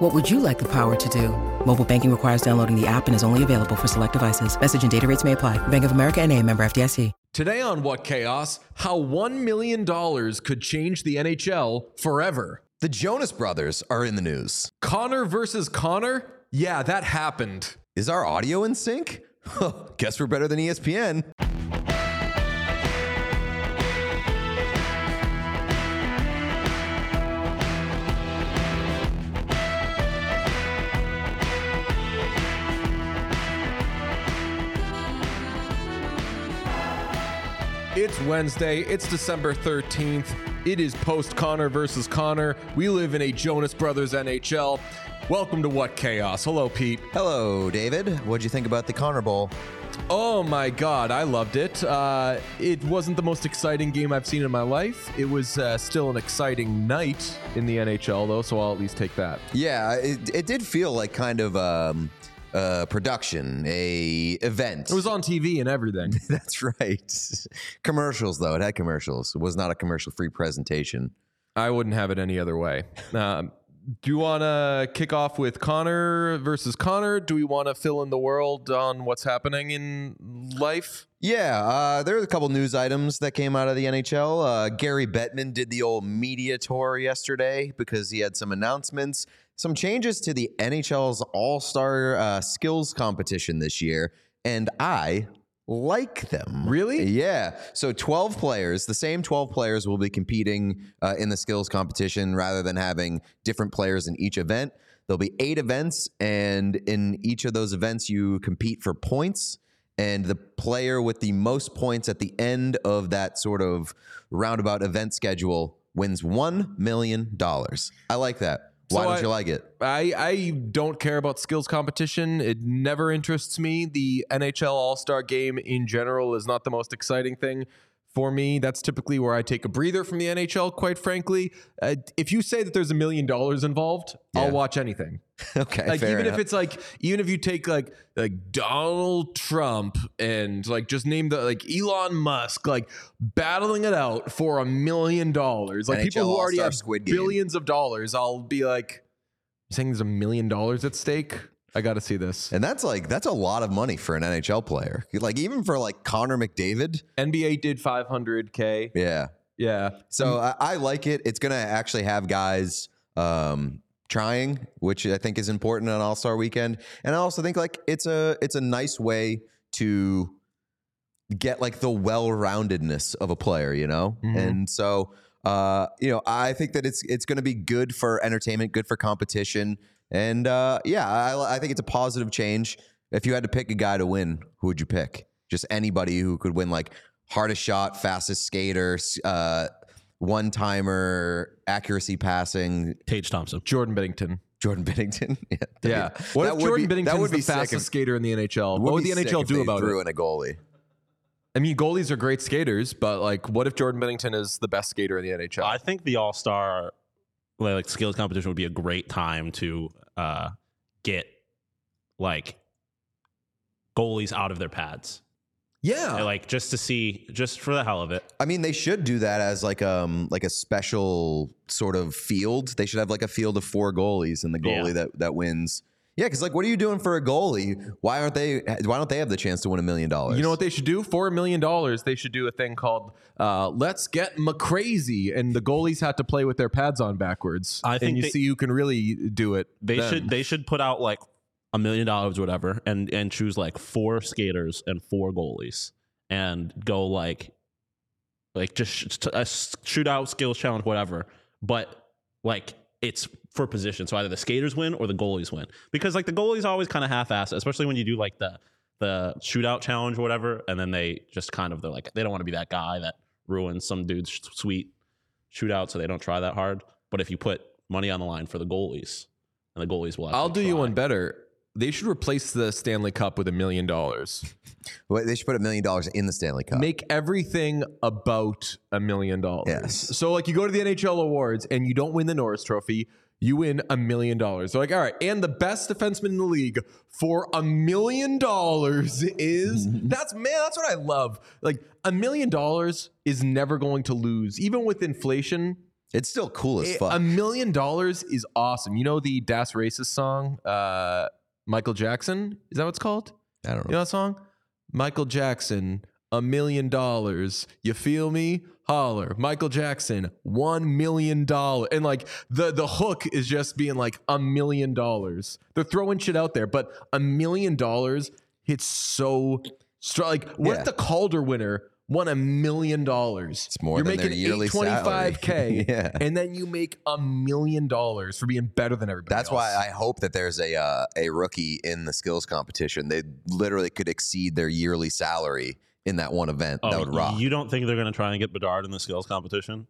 What would you like the power to do? Mobile banking requires downloading the app and is only available for select devices. Message and data rates may apply. Bank of America and a member FDIC. Today on What Chaos, how $1 million could change the NHL forever. The Jonas Brothers are in the news. Connor versus Connor? Yeah, that happened. Is our audio in sync? Guess we're better than ESPN. It's Wednesday. It's December 13th. It is post Connor versus Connor. We live in a Jonas Brothers NHL. Welcome to What Chaos. Hello, Pete. Hello, David. What'd you think about the Connor Bowl? Oh my God, I loved it. Uh, it wasn't the most exciting game I've seen in my life. It was uh, still an exciting night in the NHL, though, so I'll at least take that. Yeah, it, it did feel like kind of um, a production, a event. It was on TV and everything. That's right. commercials, though. It had commercials. It was not a commercial-free presentation. I wouldn't have it any other way. Um, do you want to kick off with Connor versus Connor? Do we want to fill in the world on what's happening in life? Yeah, uh, there are a couple news items that came out of the NHL. Uh, Gary Bettman did the old media tour yesterday because he had some announcements, some changes to the NHL's All Star uh, Skills Competition this year, and I like them. Really? Yeah. So 12 players, the same 12 players will be competing uh, in the skills competition rather than having different players in each event. There'll be eight events, and in each of those events, you compete for points. And the player with the most points at the end of that sort of roundabout event schedule wins $1 million. I like that. Why So don't I- you like it? I, I don't care about skills competition. It never interests me. The NHL All Star game in general is not the most exciting thing for me. That's typically where I take a breather from the NHL, quite frankly. Uh, if you say that there's a million dollars involved, Yeah. I'll watch anything. Okay. like even enough. if it's like even if you take like like Donald Trump and like just name the like Elon Musk like battling it out for a million dollars like people who already have Squid billions of dollars I'll be like saying there's a million dollars at stake I got to see this And that's like that's a lot of money for an NHL player. Like even for like Connor McDavid. NBA did 500k Yeah. yeah So I, I like it. It's gonna actually have guys um, trying, which I think is important on All Star Weekend. And I also think like it's a it's a nice way to get like the well roundedness of a player, you know. Mhm. And so uh, you know, I think that it's it's going to be good for entertainment, good for competition, and uh, yeah, I, I think it's a positive change. If you had to pick a guy to win, who would you pick? Just anybody who could win, like hardest shot, fastest skater, uh, one timer, accuracy passing. Tage Thompson. Jordan Binnington Jordan Binnington. yeah, yeah be- what that if would Jordan be- Binnington's that would the be sick fastest if- skater in the NHL it what would the NHL if do they about it threw in a goalie. I mean, goalies are great skaters, but like, what if Jordan Binnington is the best skater in the NHL? I think the All Star like skills competition would be a great time to uh, get like goalies out of their pads. yeah, Like just to see, just for the hell of it. I mean, they should do that as like um like a special sort of field. They should have like a field of four goalies, and the Yeah. goalie that that wins. Yeah, because like, what are you doing for a goalie? Why aren't they? Why don't they have the chance to win a million dollars? You know what they should do? For a million dollars, they should do a thing called uh, "Let's Get McCrazy," and the goalies have to play with their pads on backwards. I think and you they- see who can really do it. They then. should they should put out like a million dollars or whatever and and choose like four skaters and four goalies and go like like just sh- a shootout skills challenge whatever but like it's for position. So either the skaters win or the goalies win. Because like the goalies always kind of half-assed especially when you do like the the shootout challenge or whatever and then they just kind of they're like they don't want to be that guy that ruins some dude's sweet shootout so they don't try that hard. But if you put money on the line for the goalies and the goalies will I'll do you one better. They should replace the Stanley Cup with a million dollars. Well, they should put a million dollars in the Stanley Cup. Make everything about a million dollars. Yes. So like you go to the NHL awards and you don't win the Norris Trophy, you win a million dollars. They're like, all right, and the best defenseman in the league for a million dollars is that's man, that's what I love. Like a million dollars is never going to lose, even with inflation. it's still cool as fuck. A million dollars is awesome. You know the Das Racist song, uh, Michael Jackson? Is that what it's called? I don't know. You know. that song? Michael Jackson, a million dollars. You feel me? Holler. Michael Jackson, one million dollar. And like the the hook is just being like a million dollars. They're throwing shit out there, but a million dollars hits so strong. Like what Yeah. if the Calder winner won a million dollars? It's more You're than their making yearly salary. 825k Yeah. and then you make a million dollars for being better than everybody That's else. why I hope that there's a uh, a rookie in the skills competition. They literally could exceed their yearly salary in that one event. that would rock. Oh, You don't think they're going to try and get Bedard in the skills competition?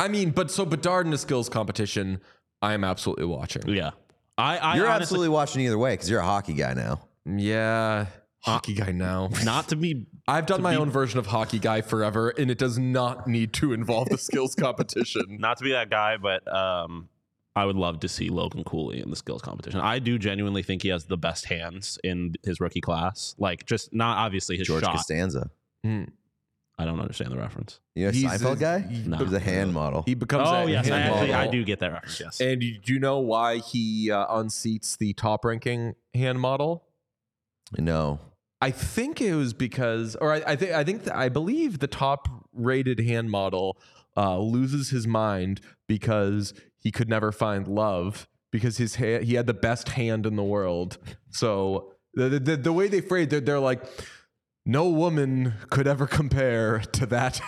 I mean, but so Bedard in the skills competition, I am absolutely watching. Yeah. I, I you're honestly, absolutely watching either way because you're a hockey guy now. Yeah, hockey guy now. not to be I've done my be- own version of hockey guy forever, and it does not need to involve the skills competition. not to be that guy, but um, I would love to see Logan Cooley in the skills competition. I do genuinely think he has the best hands in his rookie class. Like, just not obviously his George shot. Costanza. I don't understand the reference. You know, He's Seinfeld a- guy. No. He was a hand model. He becomes. Oh a yes, I, hand actually, I model. do get that reference. Yes. And do you know why he uh, unseats the top ranking hand model? no, I think it was because, or I, I think, I think, I believe the top rated hand model uh, loses his mind because he could never find love because his ha- he had the best hand in the world. So the the, the way they phrase, they're, they're like, no woman could ever compare to that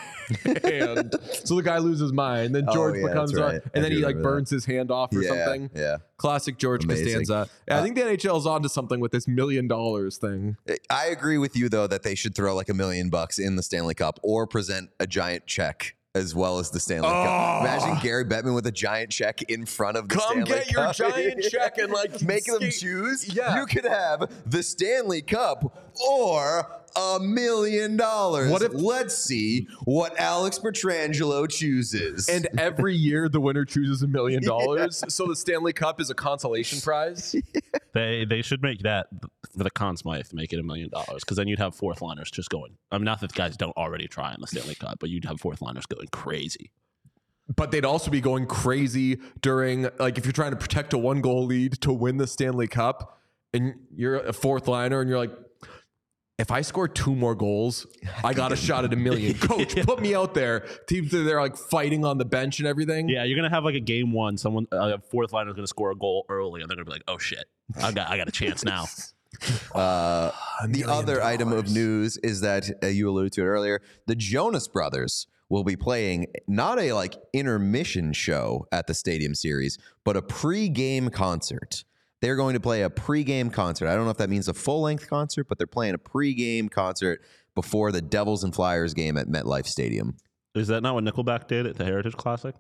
hand. so the guy loses his mind. Then Oh, George yeah, becomes, that's uh, right. I and then he like remember that. burns his hand off or yeah, something. yeah. Classic George Amazing. Costanza. Yeah, I Uh, think the NHL is onto something with this million dollars thing. I agree with you though that they should throw like a million bucks in the Stanley Cup or present a giant check as well as the Stanley Cup. Oh. Imagine Gary Bettman with a giant check in front of the Come Stanley get your giant check and, like, make them choose. Yeah. you could have the Stanley Cup or a million dollars. What if- Let's see what Alex Pietrangelo chooses. And every year the winner chooses a million dollars. So the Stanley Cup is a consolation prize. They they should make that the Conn Smythe make it a million dollars because then you'd have fourth liners just going. I mean, not that guys don't already try in the Stanley Cup, but you'd have fourth liners going crazy. But they'd also be going crazy during like if you're trying to protect a one goal lead to win the Stanley Cup and you're a fourth liner and you're like if I score two more goals, I got a shot at a million. Coach, put me out there. Teams are there like fighting on the bench and everything. Yeah, you're gonna have like a game one. Someone a fourth liner is gonna score a goal early, and they're gonna be like, "Oh shit, I got I got a chance now." Uh, the million other item of news is that uh, you alluded to it earlier. The Jonas Brothers will be playing not a like intermission show at the Stadium Series, but a pre-game concert. They're going to play a pre-game concert. I don't know if that means a full-length concert, but they're playing a pre-game concert before the Devils and Flyers game at MetLife Stadium. Is that not what Nickelback did at the Heritage Classic?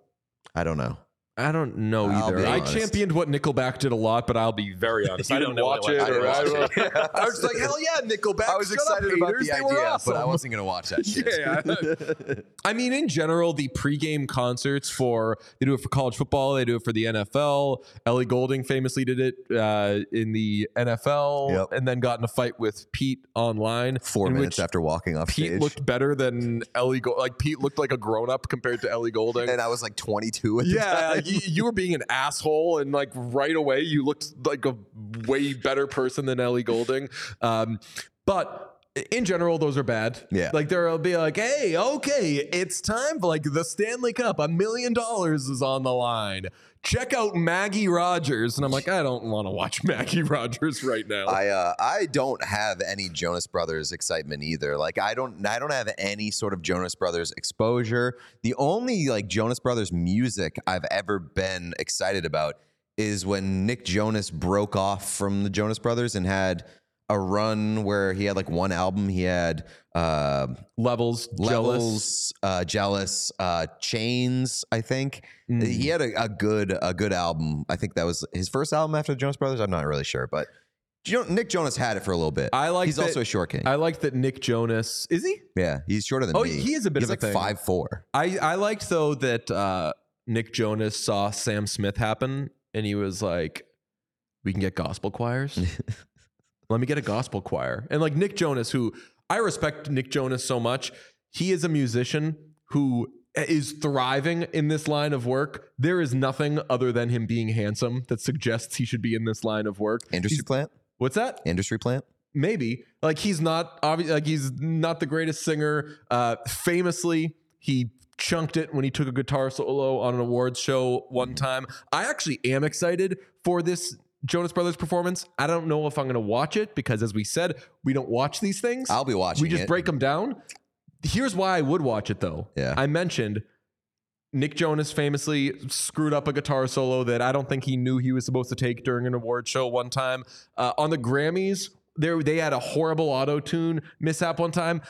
I don't know. I don't know I'll either. I championed what Nickelback did a lot, but I'll be very honest. I don't didn't watch it. Or. I, I didn't don't- watch it. I was like, hell yeah, Nickelback. I was Shut excited up, about haters. the They idea, but I wasn't going to watch that shit. Yeah. I mean, in general, the pregame concerts for they do it for college football, they do it for the NFL. Ellie Goulding famously did it uh, in the NFL, Yep. and then got in a fight with Pete online. Four in minutes after walking off Pete stage. looked better than Ellie. Go- like Pete looked like a grown up compared to Ellie Goulding. and I was like 22 at the yeah, time. You, you were being an asshole, and like right away, you looked like a way better person than Ellie Goulding. Um, but in general, those are bad. Yeah. like there'll be like, hey, okay, it's time for like the Stanley Cup. A million dollars is on the line. Check out Maggie Rogers, and I'm like, I don't want to watch Maggie Rogers right now. I uh, I don't have any Jonas Brothers excitement either. Like I don't I don't have any sort of Jonas Brothers exposure. The only like Jonas Brothers music I've ever been excited about is when Nick Jonas broke off from the Jonas Brothers and had a run where he had like one album. He had uh, levels, jealous. uh, jealous, uh, chains. I think Mm. he had a, a good a good album. I think that was his first album after the Jonas Brothers. I'm not really sure, but Nick Jonas had it for a little bit. I like He's that- also a short king. I like that Nick Jonas is he? yeah, he's shorter than Oh, me. he is a bit he's of a like thing. five four. I I liked though that uh, Nick Jonas saw Sam Smith happen and he was like, "We can get gospel choirs. Let me get a gospel choir." And like Nick Jonas, who I respect Nick Jonas so much, he is a musician who is thriving in this line of work. There is nothing other than him being handsome that suggests he should be in this line of work. Industry He's- plant. What's that? Industry plant. maybe like he's not obvious like he's not the greatest singer uh famously he chunked it when he took a guitar solo on an awards show one time i actually am excited for this jonas brothers performance i don't know if i'm going to watch it because as we said we don't watch these things I'll be watching. we just it. break them down here's why i would watch it though Yeah. i mentioned Nick Jonas famously screwed up a guitar solo that I don't think he knew he was supposed to take during an award show one time. Uh, on the Grammys, there they had a horrible auto tune mishap one time.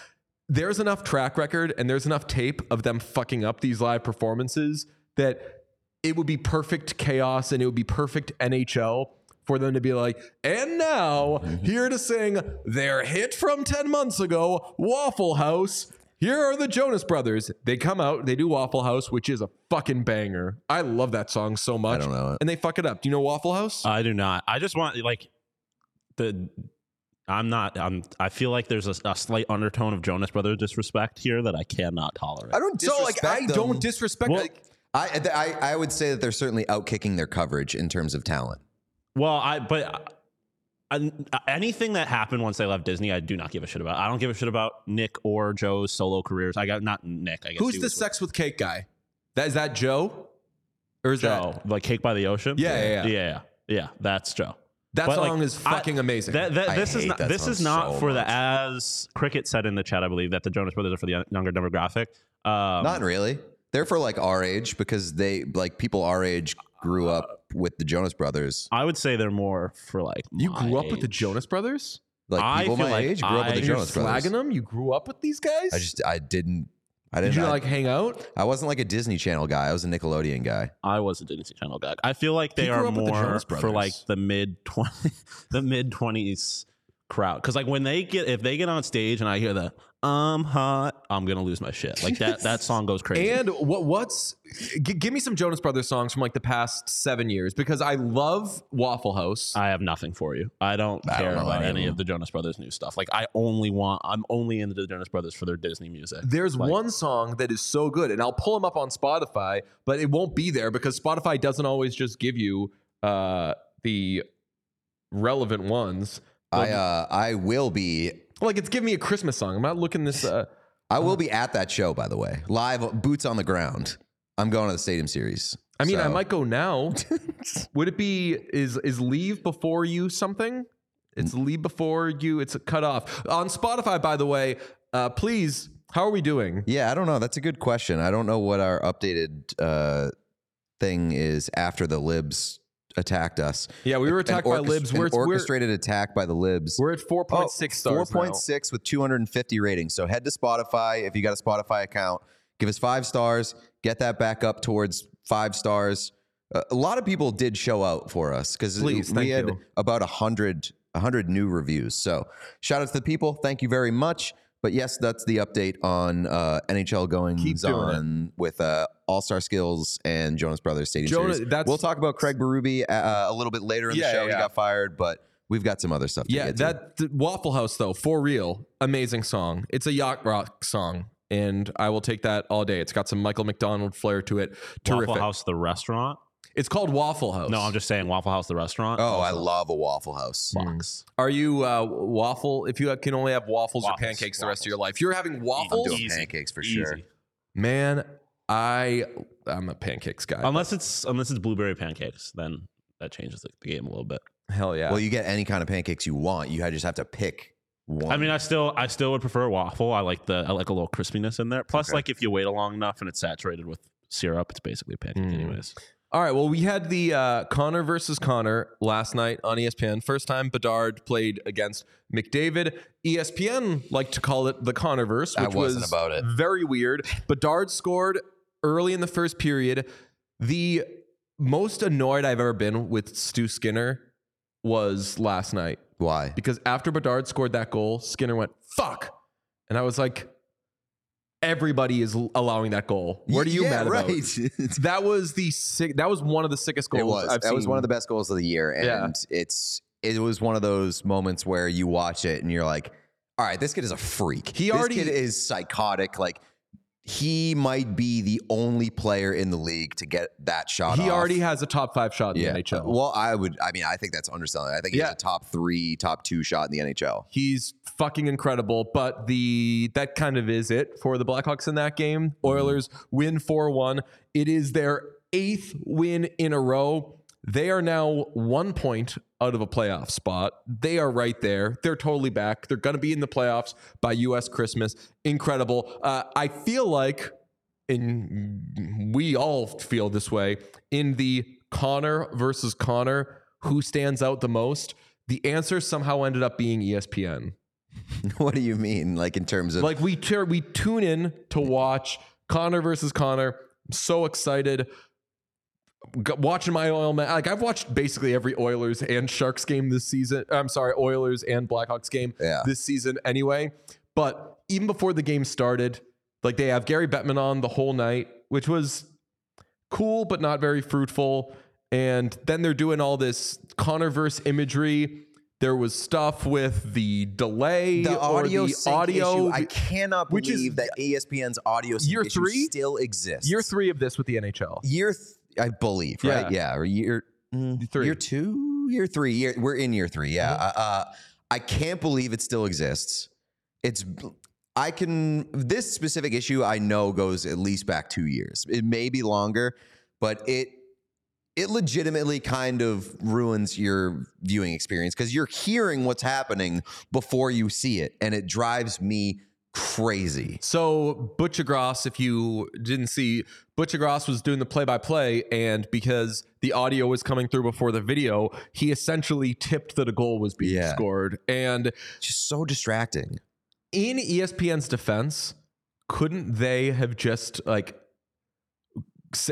There's enough track record and there's enough tape of them fucking up these live performances that it would be perfect chaos and it would be perfect NHL for them to be like, and now mm-hmm. here to sing their hit from 10 months ago, Waffle House. Here are the Jonas Brothers. They come out, they do Waffle House, which is a fucking banger. I love that song so much. I don't know it. And they fuck it up. Do you know Waffle House? I do not. I just want like the. I'm not. I'm. I feel like there's a, a slight undertone of Jonas Brothers disrespect here that I cannot tolerate. I don't so disrespect like I them. don't disrespect Well- like I, I I would say that they're certainly outkicking their coverage in terms of talent. Well, I but I, anything that happened once they left Disney, I do not give a shit about. I don't give a shit about Nick or Joe's solo careers. I got not Nick. I guess who's the sex with cake guy? That is that Joe? Or is that Joe, like Cake by the Ocean. Yeah, yeah, yeah. yeah, yeah. Yeah, That's Joe. that But, like, song is I- fucking amazing. That, that, this is not that this is not so for much. the as Cricket said in the chat. I believe that the Jonas Brothers are for the younger demographic. Um, Not really. They're for like our age because they like people our age grew up with the Jonas Brothers. I would say they're more for like you my grew up with the age. Jonas Brothers? Like I people feel my like age grew up with I- the You're Jonas Brothers. flagging them? You grew up with these guys? I just I didn't I Did didn't you I, like hang out? I wasn't like a Disney Channel guy. I was a Nickelodeon guy. I was a Disney Channel guy. I feel like they He are grew up with the more Jonas for Brothers. like the mid twenty, the mid twenties crowd. Because like when they get if they get on stage and I hear the "I'm hot," I'm gonna lose my shit. Like that that song goes crazy. And what what's g- give me some Jonas Brothers songs from like the past seven years because I love Waffle House. I have nothing for you. I don't I don't care about any of of the Jonas Brothers new stuff. Like I only want I'm only into the Jonas Brothers for their Disney music. There's Like- one song that is so good, and I'll pull them up on Spotify, but it won't be there because Spotify doesn't always just give you uh, the relevant ones. I uh I will be Like it's giving me a Christmas song. I'm not looking this. Uh, I will be at that show by the way. Live boots on the ground. I'm going to the Stadium Series. I mean, I might go now. Would it be is is leave before you something? It's leave before you. It's a cut off on Spotify. By the way, uh, please. How are we doing? Yeah, I don't know. That's a good question. I don't know what our updated uh, thing is after the libs attacked us. Yeah, we were An attacked by orchest- libs. We're, we're, orchestrated attack by the libs. we're at four point six stars. 4.6 with 250 ratings. So head to Spotify if you got a Spotify account. Give us five stars. Get that back up towards five stars. Uh, a lot of people did show out for us because we had you. about a hundred a hundred new reviews. So shout out to the people. Thank you very much. But yes, that's the update on uh, NHL goings Keep on with uh, All Star Skills and Jonas Brothers Stadium Jonah, Series. that's- we'll talk about Craig Berube uh, a little bit later in Yeah, the show. yeah, He yeah. got fired, but we've got some other stuff. To Yeah, get to. that th- Waffle House though, for real, amazing song. It's a yacht rock song, and I will take that all day. It's got some Michael McDonald flair to it. Terrific. Waffle House the restaurant. It's called Waffle House. No, I'm just saying Waffle House the restaurant. Oh, I love a Waffle House. Fox. Are you uh, waffle? If you can only have waffles, or Waffles, pancakes the rest of your life, you're having I'm waffles. doing Easy. pancakes for Easy. sure. Man, I I'm a pancakes guy. Unless it's unless it's blueberry pancakes, then that changes the, the game a little bit. Hell yeah. Well, you get any kind of pancakes you want. You just have to pick one. I mean, I still I still would prefer a waffle. I like the I like a little crispiness in there. Plus, Okay. like if you wait long enough and it's saturated with syrup, it's basically a pancake Mm. anyways. All right. Well, we had the uh, Connor versus Connor last night on ESPN. First time Bedard played against McDavid. ESPN liked to call it the Connorverse, which wasn't was about it. very weird. Bedard scored early in the first period. The most annoyed I've ever been with Stu Skinner was last night Why? because after Bedard scored that goal, Skinner went fuck, and I was like, everybody is allowing that goal. What are you yeah, mad about? right. That was the sick. That was one of the sickest goals It was. I've that was one of the best goals of the year, and Yeah. it's it was one of those moments where you watch it and you're like, all right, this kid is a freak. He this already- kid is psychotic. Like he might be the only player in the league to get that shot. He off. already has a top five shot in yeah. the NHL. Well, I would. I mean, I think that's underselling. I think he Yeah. has a top three, top two shot in the NHL. He's fucking incredible, but the that kind of is it for the Blackhawks in that game. Mm-hmm. Oilers win 4-1. It is their eighth win in a row. They are now one point out of a playoff spot. They are right there. They're totally back. They're going to be in the playoffs by US Christmas. Incredible. Uh, I feel like, and we all feel this way, in the Connor versus Connor, who stands out the most? The answer somehow ended up being ESPN. what do you mean? Like in terms of Like we tur- we tune in to watch Connor versus Connor. I'm so excited. Watching my oil man, like I've watched basically every Oilers and Sharks game this season. I'm sorry, Oilers and Blackhawks game Yeah. this season anyway. But even before the game started, like they have Gary Bettman on the whole night, which was cool but not very fruitful. And then they're doing all this Connorverse imagery. There was stuff with the delay, the audio the audio. issue. I cannot which is- believe that ESPN's audio Year issue three? still exists. year three of this with the NHL. year th- I believe, right? Yeah, or year mm, Three. year two, year three. Year we're in year three. Yeah, uh, uh, I can't believe it still exists. It's I can this specific issue I know goes at least back two years. It may be longer, but it it legitimately kind of ruins your viewing experience because you're hearing what's happening before you see it, and it drives me crazy. So Buccigross, if you didn't see, Buccigross was doing the play-by-play, and because the audio was coming through before the video, he essentially tipped that a goal was being Yeah. scored. And Just so distracting. in ESPN's defense, couldn't they have just like,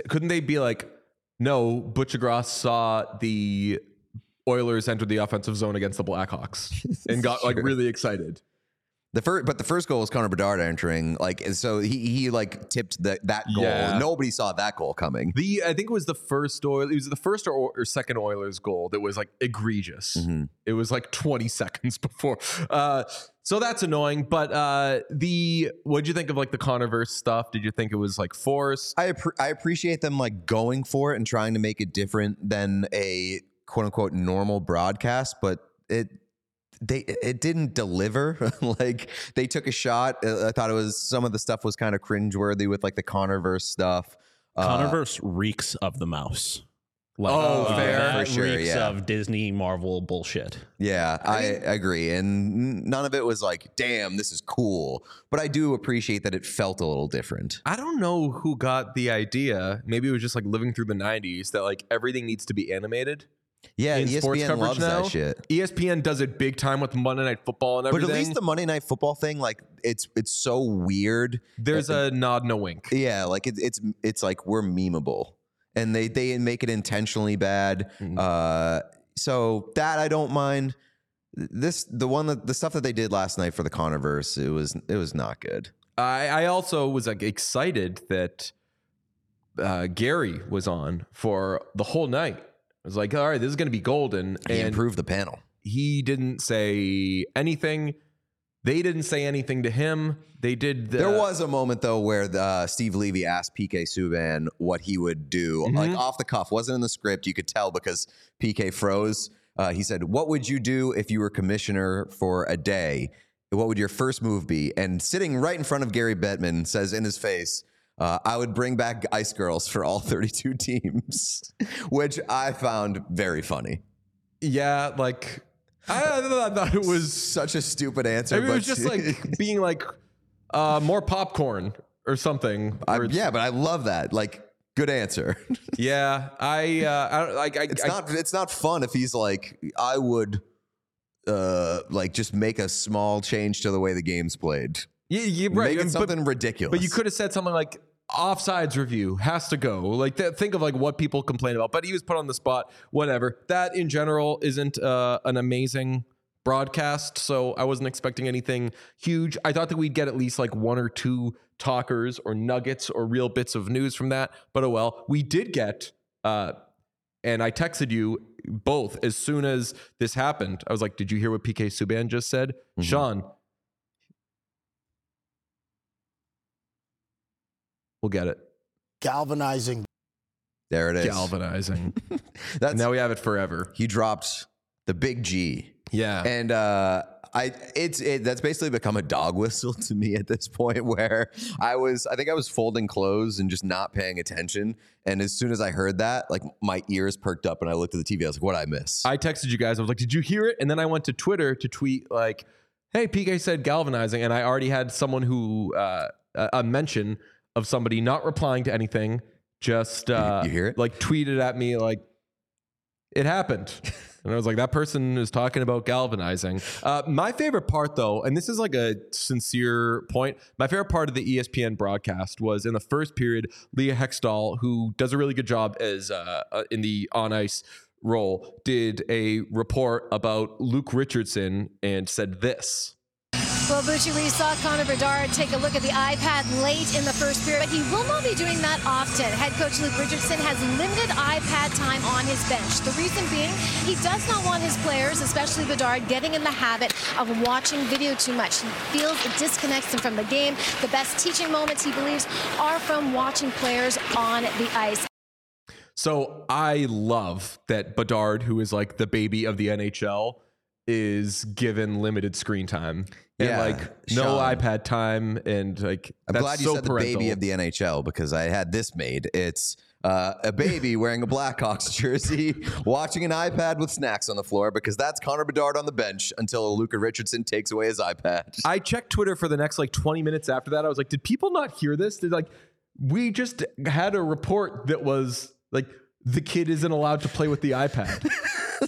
couldn't they be like, no, Buccigross saw the Oilers enter the offensive zone against the Blackhawks and got like really excited. The first, but the first goal was Connor Bedard entering. Like, and so he he like tipped the, that goal. Yeah. Nobody saw that goal coming. The I think it was the first Oil. It was the first or, or second Oilers goal that was like egregious. Mhm. It was like 20 seconds before. Uh, so that's annoying. But uh, the what'd you think of like the Connorverse stuff? Did you think it was like forced? I appre- I appreciate them like going for it and trying to make it different than a quote unquote normal broadcast, but it they it didn't deliver. like they took a shot. Uh, I thought it was some of the stuff was kind of cringeworthy with like the Connorverse stuff. Uh, Connorverse reeks of the mouse. Like, Oh, fair. That For sure, reeks yeah. of Disney Marvel bullshit. Yeah, I, agree. And none of it was like, damn, this is cool. But I do appreciate that it felt a little different. I don't know who got the idea. Maybe it was just like living through the 90s that like everything needs to be animated. Yeah, In ESPN sports coverage loves now? that shit. ESPN does it big time with Monday Night Football and everything. But at least the Monday Night Football thing, like it's it's so weird. There's a nod and a wink. Yeah, like it, it's it's like we're memeable, and they they make it intentionally bad. Mhm. Uh, so that I don't mind. This the one that the stuff that they did last night for the Connorverse, it was it was not good. I, I also was like excited that uh, Gary was on for the whole night. I was like, all right, this is going to be golden. He and improved the panel. he didn't say anything. They didn't say anything to him. They did. The, There was a moment though where uh, Steve Levy asked PK Subban what he would do, like Mhm. off the cuff, wasn't in the script. You could tell because PK froze. Uh, he said, "What would you do if you were commissioner for a day? What would your first move be?" And sitting right in front of Gary Bettman says in his face, uh, "I would bring back Ice Girls for all 32 teams," which I found very funny. Yeah, like I, I thought it was. Such a stupid answer. Maybe it was just like being like uh, more popcorn or something. I- yeah, but I love that. Like, good answer. yeah. I, uh, I don't like. I, it's not it's not fun if he's like I would uh like just make a small change to the way the game's played. Yeah, yeah, right. Make it but- something ridiculous. But you could have said something like offsides review has to go. Like th- think of like what people complain about. But he was put on the spot. Whatever. That in general isn't uh, an amazing broadcast, so I wasn't expecting anything huge. I thought that we'd get at least like one or two talkers or nuggets or real bits of news from that. But oh well, we did get. Uh, and I texted you both as soon as this happened. I was like, "Did you hear what PK Subban just said, Mhm. Sean?" We'll get it. galvanizing There it is. Galvanizing. That's now we have it forever. he dropped the big G. Yeah. And uh, I, it's it, that's basically become a dog whistle to me at this point. Where I was, I think I was folding clothes and just not paying attention. And as soon as I heard that, like my ears perked up, and I looked at the TV. I was like, "What I miss?" I texted you guys. I was like, "Did you hear it?" And then I went to Twitter to tweet like, "Hey, PK said galvanizing," and I already had someone who uh, a a mention of somebody not replying to anything, just uh, You hear it? like tweeted at me like, "It happened." And I was like, that person is talking about galvanizing. Uh, my favorite part, though, and this is like a sincere point, my favorite part of the ESPN broadcast was in the first period, Leah Hextall, who does a really good job as uh, uh, in the on ice role, did a report about Luke Richardson and said this. Well, Bucci, we saw Connor Bedard take a look at the iPad late in the first period, but he will not be doing that often. Head coach Luke Richardson has limited iPad time on his bench. The reason being, he does not want his players, especially Bedard, getting in the habit of watching video too much. He feels it disconnects him from the game. The best teaching moments, he believes, are from watching players on the ice. So I love that Bedard, who is like the baby of the NHL, is given limited screen time. And Yeah, like no Sean. iPad time and like I'm that's glad you so said parental. the baby of the NHL because I had this made. It's uh, a baby wearing a Blackhawks jersey, watching an iPad with snacks on the floor because that's Connor Bedard on the bench until Luca Richardson takes away his iPad. I checked Twitter for the next like 20 minutes after that. I was like, did people not hear this? Did like we just had a report that was like the kid isn't allowed to play with the iPad.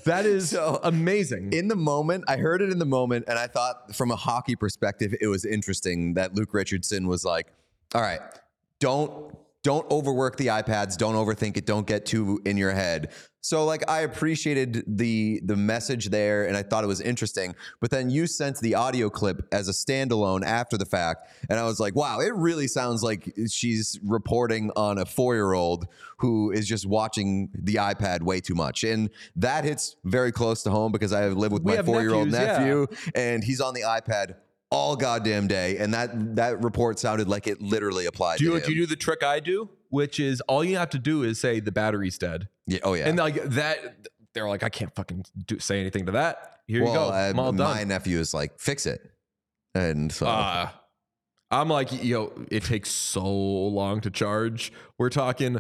that is So, amazing. in the moment, I heard it in the moment, and I thought from a hockey perspective, it was interesting that Luke Richardson was like, "All right, don't don't overwork the iPads, don't overthink it, don't get too in your head." So like I appreciated the the message there and I thought it was interesting. But then you sent the audio clip as a standalone after the fact and I was like, "Wow, it really sounds like she's reporting on a 4-year-old who is just watching the iPad way too much." And that hits very close to home because I live with We my 4-year-old nephews, yeah. nephew and he's on the iPad all goddamn day and that that report sounded like it literally applied do you, do you do the trick I do, which is all you have to do is say the battery's dead. yeah, oh yeah. And like that they're like, I can't fucking do, say anything to that. Here well, you go. I'm all my done. nephew is like, fix it. And so Uh, I'm like, yo, it takes so long to charge. We're talking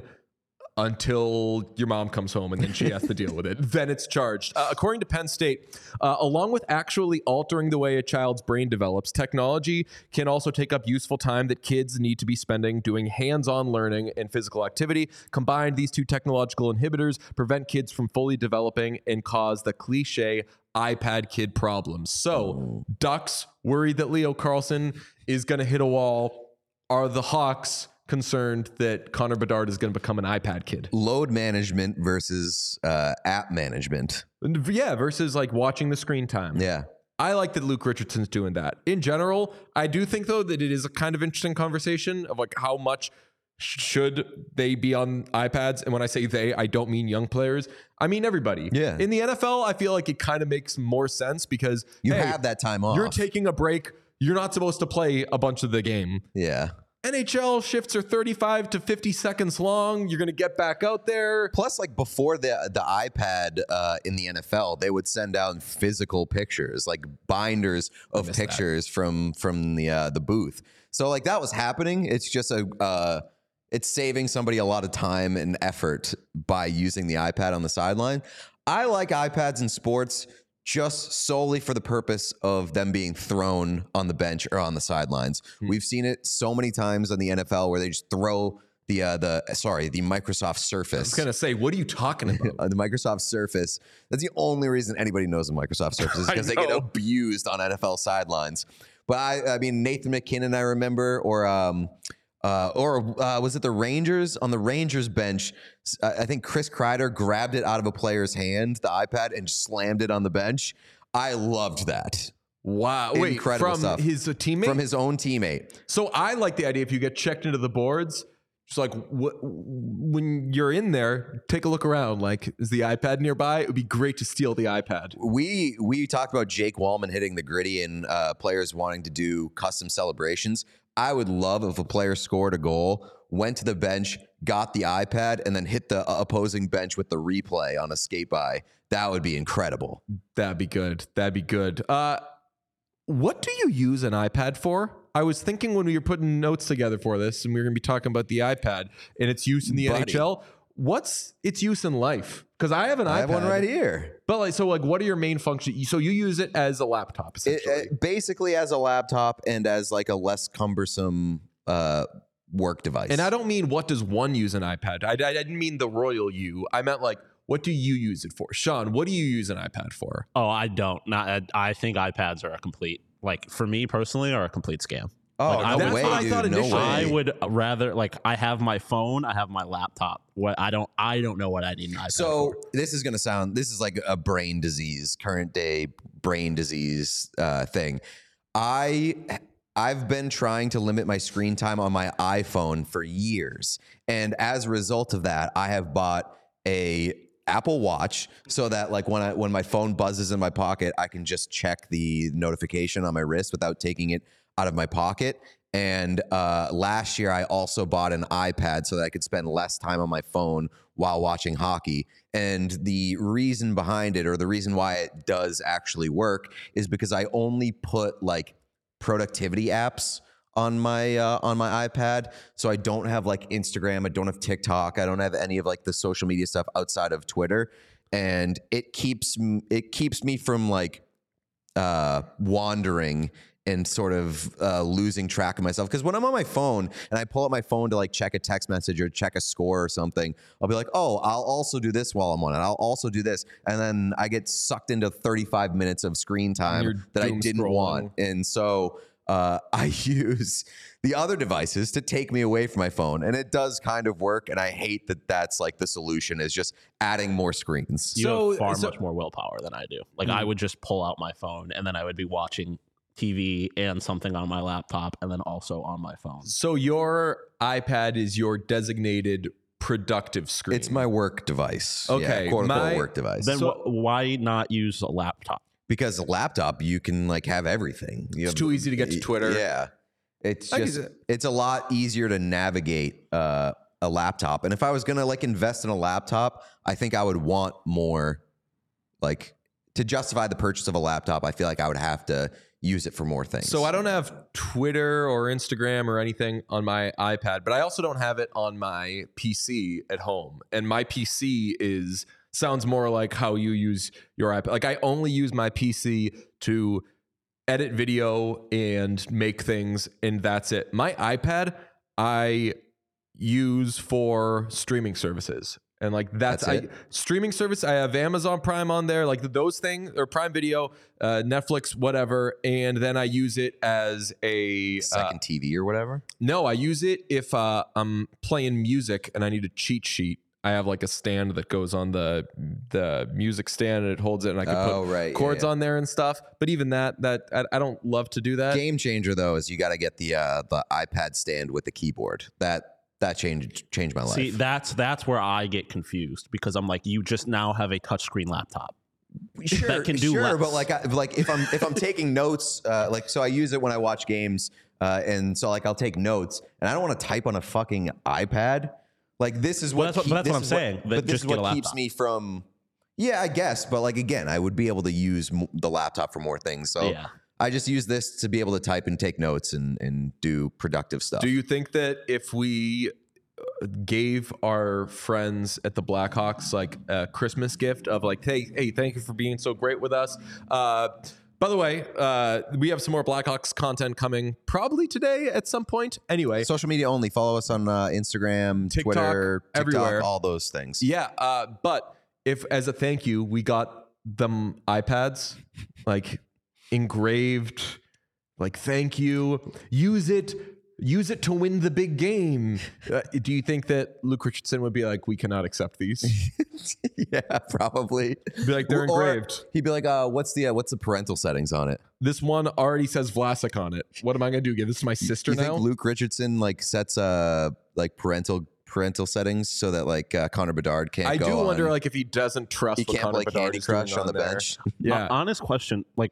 until your mom comes home and then she has to deal with it. Then it's charged. Uh, according to Penn State, uh, along with actually altering the way a child's brain develops, technology can also take up useful time that kids need to be spending doing hands on learning and physical activity. Combined, these two technological inhibitors prevent kids from fully developing and cause the cliche iPad kid problems. So, Ducks worried that Leo Carlsson is going to hit a wall. Are the Hawks concerned that Connor Bedard is going to become an iPad kid? load management versus uh, app management. Yeah, versus like watching the screen time. Yeah. I like that Luke Richardson's doing that. In general, I do think though that it is a kind of interesting conversation of like how much should they be on iPads? And when I say they, I don't mean young players. I mean everybody. Yeah. In the NFL, I feel like it kind of makes more sense because You hey, have that time off. You're taking a break. You're not supposed to play a bunch of the game. yeah. NHL shifts are 35 to 50 seconds long. You're going to get back out there. Plus, like before the the iPad uh, in the NFL, they would send out physical pictures, like binders of missed that. pictures from from the uh, the booth. So like that was happening. It's just a uh, it's saving somebody a lot of time and effort by using the iPad on the sideline. I like iPads in sports just solely for the purpose of them being thrown on the bench or on the sidelines. Hmm. We've seen it so many times on the NFL where they just throw the uh, the sorry the Microsoft Surface. I was going to say, what are you talking about? The Microsoft Surface. That's the only reason anybody knows the Microsoft Surface is because they get abused on NFL sidelines. But I, I mean, Nathan MacKinnon, I remember, or um, uh, or uh, was it the Rangers on the Rangers bench? I think Chris Kreider grabbed it out of a player's hand, the iPad, and slammed it on the bench. I loved that Wow. Wait, Incredible from stuff. his uh, teammate? from his own teammate. So I like the idea if you get checked into the boards, just like wh- when you're in there, take a look around. Like, is the iPad nearby? It would be great to steal the iPad. We we talked about Jake Walman hitting the gritty and uh, players wanting to do custom celebrations. I would love if a player scored a goal, went to the bench, got the iPad, and then hit the uh, opposing bench with the replay on a skate by. That would be incredible. That'd be good. That'd be good. Uh, what do you use an iPad for? I was thinking when we were putting notes together for this, and we were going to be talking about the iPad and its use in the Buddy. NHL. What's its use in life? Because I have an I iPad. have one right here. But like, so like, what are your main functions? So you use it as a laptop, It, essentially. uh, basically, as a laptop and as like a less cumbersome uh, work device. And I don't mean what does one use an iPad. I, I didn't mean the royal you. I meant like what do you use it for, Sean? What do you use an iPad for? Oh, I don't. Not. I, I think iPads are a complete, like for me personally, are a complete scam. Oh Like, I no would- way, That's what I dude! thought no initially. way. I would rather like I have my phone, I have my laptop. What I don't, I don't know what I need an iPad So for. this is going to sound. This is like a brain disease, current day brain disease uh, thing. I I've been trying to limit my screen time on my iPhone for years, and as a result of that, I have bought a Apple Watch so that like when I when my phone buzzes in my pocket, I can just check the notification on my wrist without taking it out of my pocket. And uh, last year, I also bought an iPad so that I could spend less time on my phone while watching hockey. And the reason behind it, or the reason why it does actually work, is because I only put like productivity apps on my uh, on my iPad. So I don't have like Instagram, I don't have TikTok, I don't have any of like the social media stuff outside of Twitter, and it keeps it keeps me from like uh, wandering and sort of uh, losing track of myself. Because when I'm on my phone and I pull up my phone to like check a text message or check a score or something, I'll be like, oh, I'll also do this while I'm on it. I'll also do this. And then I get sucked into 35 minutes of screen time that I didn't scrolling. want. And so uh, I use the other devices to take me away from my phone. And it does kind of work. And I hate that that's like the solution is just adding more screens. You So- have far so- much more willpower than I do. Like I Mm. would just pull out my phone and then I would be watching TV and something on my laptop and then also on my phone. So your iPad is your designated productive screen. It's my work device. Okay, Yeah, quote unquote my- work device. Then So- wh- why not use a laptop? because a laptop you can like have everything. You It's have- too easy to get to Twitter. Yeah, it's I just see it's a lot easier to navigate uh, a laptop. And if I was gonna like invest in a laptop, I think I would want more like to justify the purchase of a laptop. I feel like I would have to use it for more things. So I don't have Twitter or Instagram or anything on my iPad, but I also don't have it on my PC at home. And my PC is sounds more like how you use your iPad. Like I only use my PC to edit video and make things and that's it. My iPad I use for streaming services. And like that's, That's I streaming service. I have Amazon Prime on there, like those things or Prime Video, uh, Netflix, whatever. And then I use it as a uh, second TV or whatever. no, I use it if uh, I'm playing music and I need a cheat sheet. I have like a stand that goes on the the music stand and it holds it, and I can Oh, put right, yeah, chords yeah. on there and stuff. But even that, that I, I don't love to do that. Game changer though is you got to get the uh, the iPad stand with the keyboard. That that changed changed my life. See, that's that's where I get confused because I'm like, you just now have a touchscreen laptop. sure, that can do sure, less. but like, I, like if I'm if I'm taking notes, uh, like so I use it when I watch games, uh, and so like I'll take notes, and I don't want to type on a fucking iPad. Like this is Well, what that's what- keep- but that's what I'm saying, But this just is what keeps me from. Yeah, I guess, but like again, I would be able to use m- the laptop for more things. So Yeah. I just use this to be able to type and take notes and and do productive stuff. Do you think that if we uh, gave our friends at the Blackhawks like a Christmas gift of like, hey, hey, thank you for being so great with us. Uh, by the way, uh, we have some more Blackhawks content coming probably today at some point. Anyway, Social media only. Follow us on uh, Instagram, TikTok, Twitter, TikTok, everywhere. all those things. Yeah, uh, but if as a thank you, we got them iPads, like engraved, like thank you. Use it use it to win the big game. Uh, do you think that Luke Richardson would be like, we cannot accept these? yeah, probably. Be like, they're Or engraved. He'd be like, uh, "What's the uh, what's the parental settings on it?" This one already says Vlasic on it. What am I gonna do? Give this to my sister you now? think Luke Richardson like sets uh like parental parental settings so that like uh, Connor Bedard can't? I go do wonder, on- like, if he doesn't trust he what can't Connor play Bedard Candy is doing Crush on the there. bench. Yeah, Uh, honest question, like,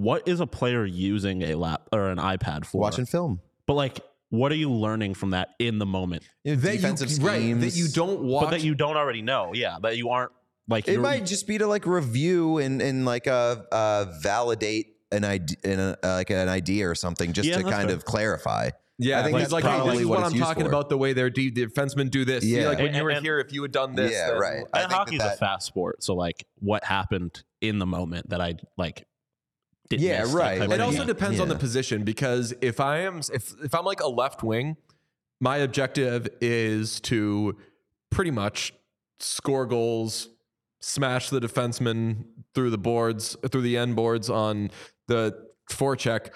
what is a player using a lap or an iPad for? Watching film. But like, what are you learning from that in the moment? that defensive you, right, that you don't watch. But that you don't already know. Yeah, that you aren't like. It might just be to like review and and like uh, uh validate an idea, uh, like an idea or something, just Yeah, to kind fair. of clarify. Yeah, I think he's that's like, hey, probably this is what what I'm talking for. about. The way their de- defensemen do this. Yeah, Yeah. like when And- you were and- here, if you had done this, yeah, then- right. I and think hockey's that a fast sport, so like, what happened in the moment that I like? Did Yeah, miss, right. It also thing. depends on the position because if I am if if I'm like a left wing, my objective is to pretty much score goals, smash the defenseman through the boards, through the end boards on the forecheck.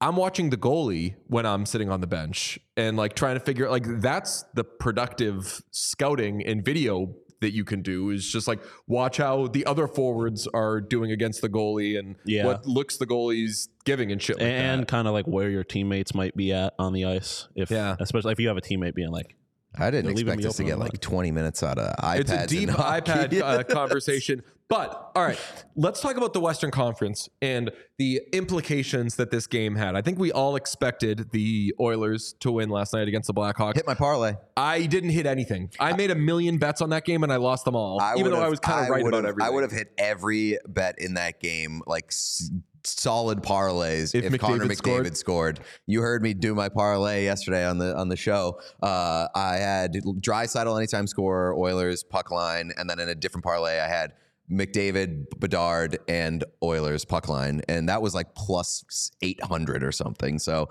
I'm watching the goalie when I'm sitting on the bench and like trying to figure like that's the productive scouting and video that you can do is just like watch how the other forwards are doing against the goalie and Yeah. what looks the goalie's giving and shit like and kind of like where your teammates might be at on the ice. If Yeah. especially if you have a teammate being like, I didn't expect me us to get like 20 minutes out of iPads. It's a deep and iPad uh, conversation. But all right, let's talk about the Western Conference and the implications that this game had. I think we all expected the Oilers to win last night against the Blackhawks. Hit my parlay. I didn't hit anything. I made a million bets on that game and I lost them all, even though I was kind of right about everything. I would have hit every bet in that game, like s- solid parlays. If If, Connor McDavid McDavid scored. scored. you heard me do my parlay yesterday on the on the show. Uh, I had Draisaitl anytime score, Oilers puck line, and then in a different parlay, I had McDavid, Bedard, and Oilers puck line, and that was like plus eight hundred or something. So.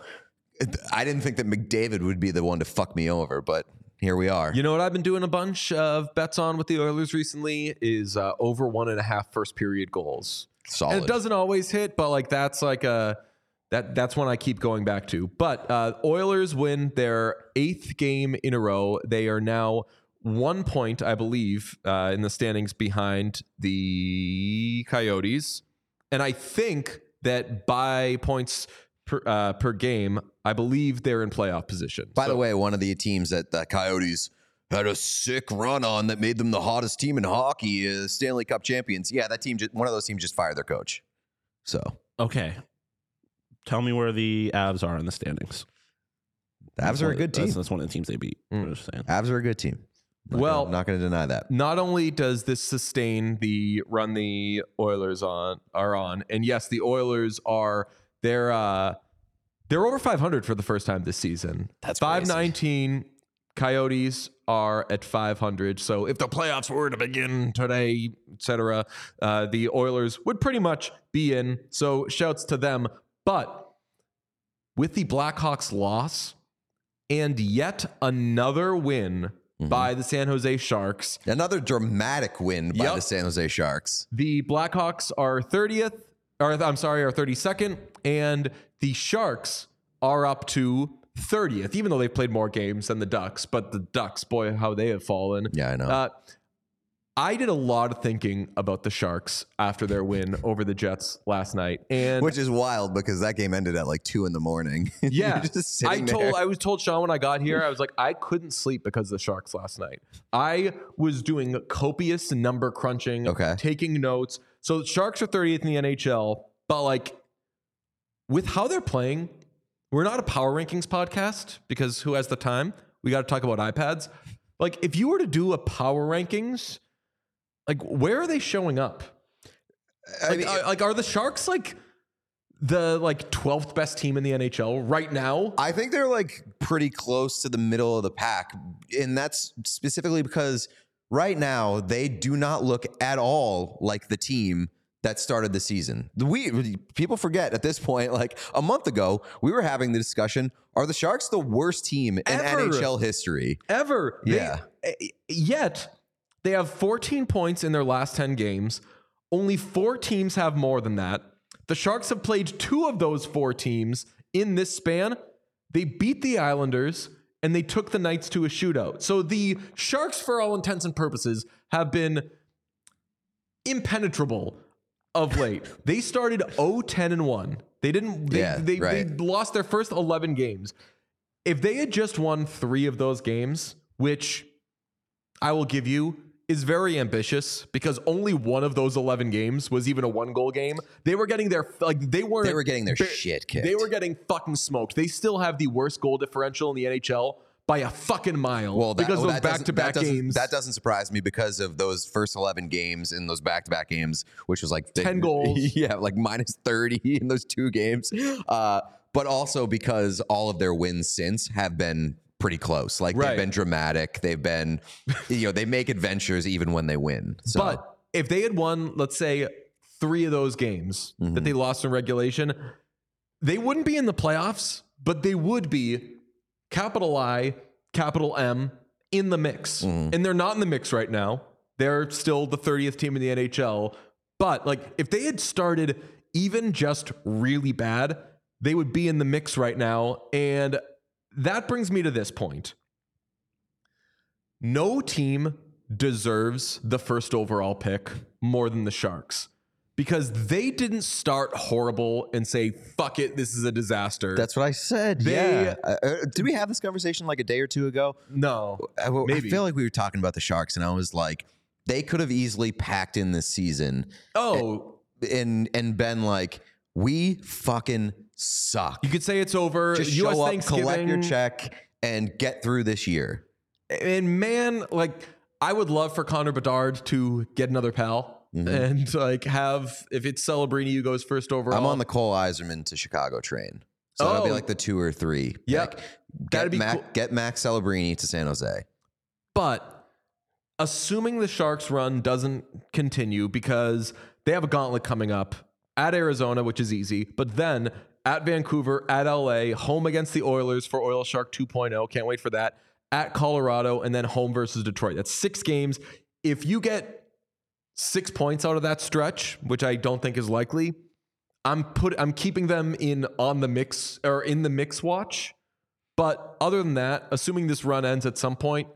I didn't think that McDavid would be the one to fuck me over, but here we are. You know what I've been doing a bunch of bets on with the Oilers recently is uh, over one and a half first period goals. Solid. And it doesn't always hit, but like that's like a that that's one I keep going back to. But uh, Oilers win their eighth game in a row. They are now one point, I believe, uh, in the standings behind the Coyotes, and I think that by points per, uh, per game, I believe they're in playoff position. By the way, one of the teams that the Coyotes had a sick run on that made them the hottest team in hockey, is Stanley Cup champions. Yeah, that team, just, one of those teams, just fired their coach. So okay, tell me where the Avs are in the standings. the Avs are a good team. that's one of the teams they beat. Mm. I'm just saying. Avs are a good team. Not Well- gonna, not going to deny that. not only does this sustain the run the Oilers on are on, and yes, the Oilers are they're uh they're over 500 for the first time this season. That's crazy. 519 Coyotes are at 500. So if the playoffs were to begin today, etc., uh, the Oilers would pretty much be in. So shouts to them. But with the Blackhawks loss and yet another win Mm-hmm. by the San Jose Sharks, Another dramatic win by Yep. the San Jose Sharks. the Blackhawks are 30th, or I'm sorry, are 32nd, and the Sharks are up to 30th, even though they've played more games than the Ducks. But the Ducks, boy, how they have fallen. Yeah, I know. Uh, I did a lot of thinking about the Sharks after their win over the Jets last night, and Which is wild because that game ended at like two in the morning. Yeah, I told there. I was told Sean when I got here, I was like, I couldn't sleep because of the Sharks last night. I was doing copious number crunching, Okay. taking notes. So the Sharks are 30th in the NHL, but like with how they're playing, we're not a power rankings podcast because who has the time? We got to talk about iPads. Like if you were to do a power rankings, like where are they showing up? I Like, mean, are, like are the Sharks like the like 12th best team in the NHL right now? I think they're like pretty close to the middle of the pack. And that's specifically because right now they do not look at all like the team that started the season. We people forget at this point, like a month ago, we were having the discussion: Are the Sharks the worst team in Ever. NHL history? ever. Yeah. eh, yet they have 14 points in their last 10 games. Only four teams have more than that. The Sharks have played two of those four teams in this span. They beat the Islanders and they took the Knights to a shootout. So the Sharks, for all intents and purposes, have been impenetrable of late. they started 0-10 and 1. They didn't they, Yeah, they, right. they lost their first 11 games. If they had just won 3 of those games, which I will give you is very ambitious because only one of those 11 games was even a one goal game. They were getting their like they weren't They were getting their shit kicked. They were getting fucking smoked. They still have the worst goal differential in the NHL by a fucking mile Well, that, because well, those doesn't- back to back games. That doesn't surprise me because of those first 11 games in those back to back games, which was like 10 goals. Yeah, like minus 30 in those two games. Uh, but also because all of their wins since have been pretty close. Like Right. they've been dramatic. They've been, you know, they make adventures even when they win. So, But if they had won, let's say, three of those games that mm-hmm. they lost in regulation, they wouldn't be in the playoffs, but they would be capital I, capital M in the mix. Mm-hmm. And they're not in the mix right now. They're still the 30th team in the NHL. But like if they had started even just really bad, they would be in the mix right now. And that brings me to this point. No team deserves the first overall pick more than the Sharks because they didn't start horrible and say, fuck it, this is a disaster. that's what I said. They- yeah. Uh, uh, did we have this conversation like a day or two ago? no. I, I feel like we were talking about the Sharks, and I was like, they could have easily packed in this season Oh, and and been like, we fucking suck. you could say it's over. Just US show up, collect your check, and get through this year. And man, like I would love for Connor Bedard to get another pal Mm-hmm. and like have if it's Celebrini who goes first overall. I'm on the Cole Eiserman to Chicago train, so that'll be Oh. like the two or three. Pick. That'd be Mac, cool. get Max Celebrini to San Jose. But assuming the Sharks run doesn't continue because they have a gauntlet coming up at Arizona, which is easy, but then at Vancouver, at LA, home against the Oilers for Oil Shark 2.0. Can't wait for that. At Colorado, and then home versus Detroit. That's six games. If you get six points out of that stretch, which I don't think is likely, I'm put I'm keeping them in on the mix or in the mix watch. But other than that, assuming this run ends at some point,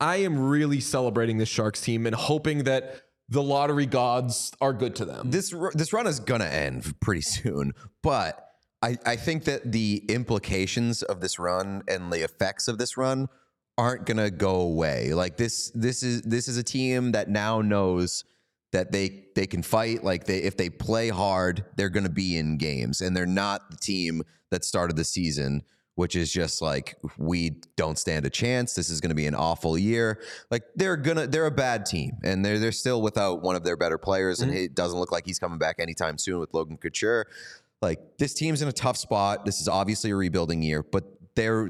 I am really celebrating this Sharks team and hoping that the lottery gods are good to them. This this run is gonna end pretty soon, but I, I think that the implications of this run and the effects of this run aren't gonna go away. Like this this is this is a team that now knows that they they can fight. Like they if they play hard, they're gonna be in games, and they're not the team that started the season. Which is just like we don't stand a chance. This is going to be an awful year. Like they're gonna, they're a bad team, and they're they're still without one of their better players, and mm-hmm. it doesn't look like he's coming back anytime soon with Logan Couture. Like this team's in a tough spot. This is obviously a rebuilding year, but they're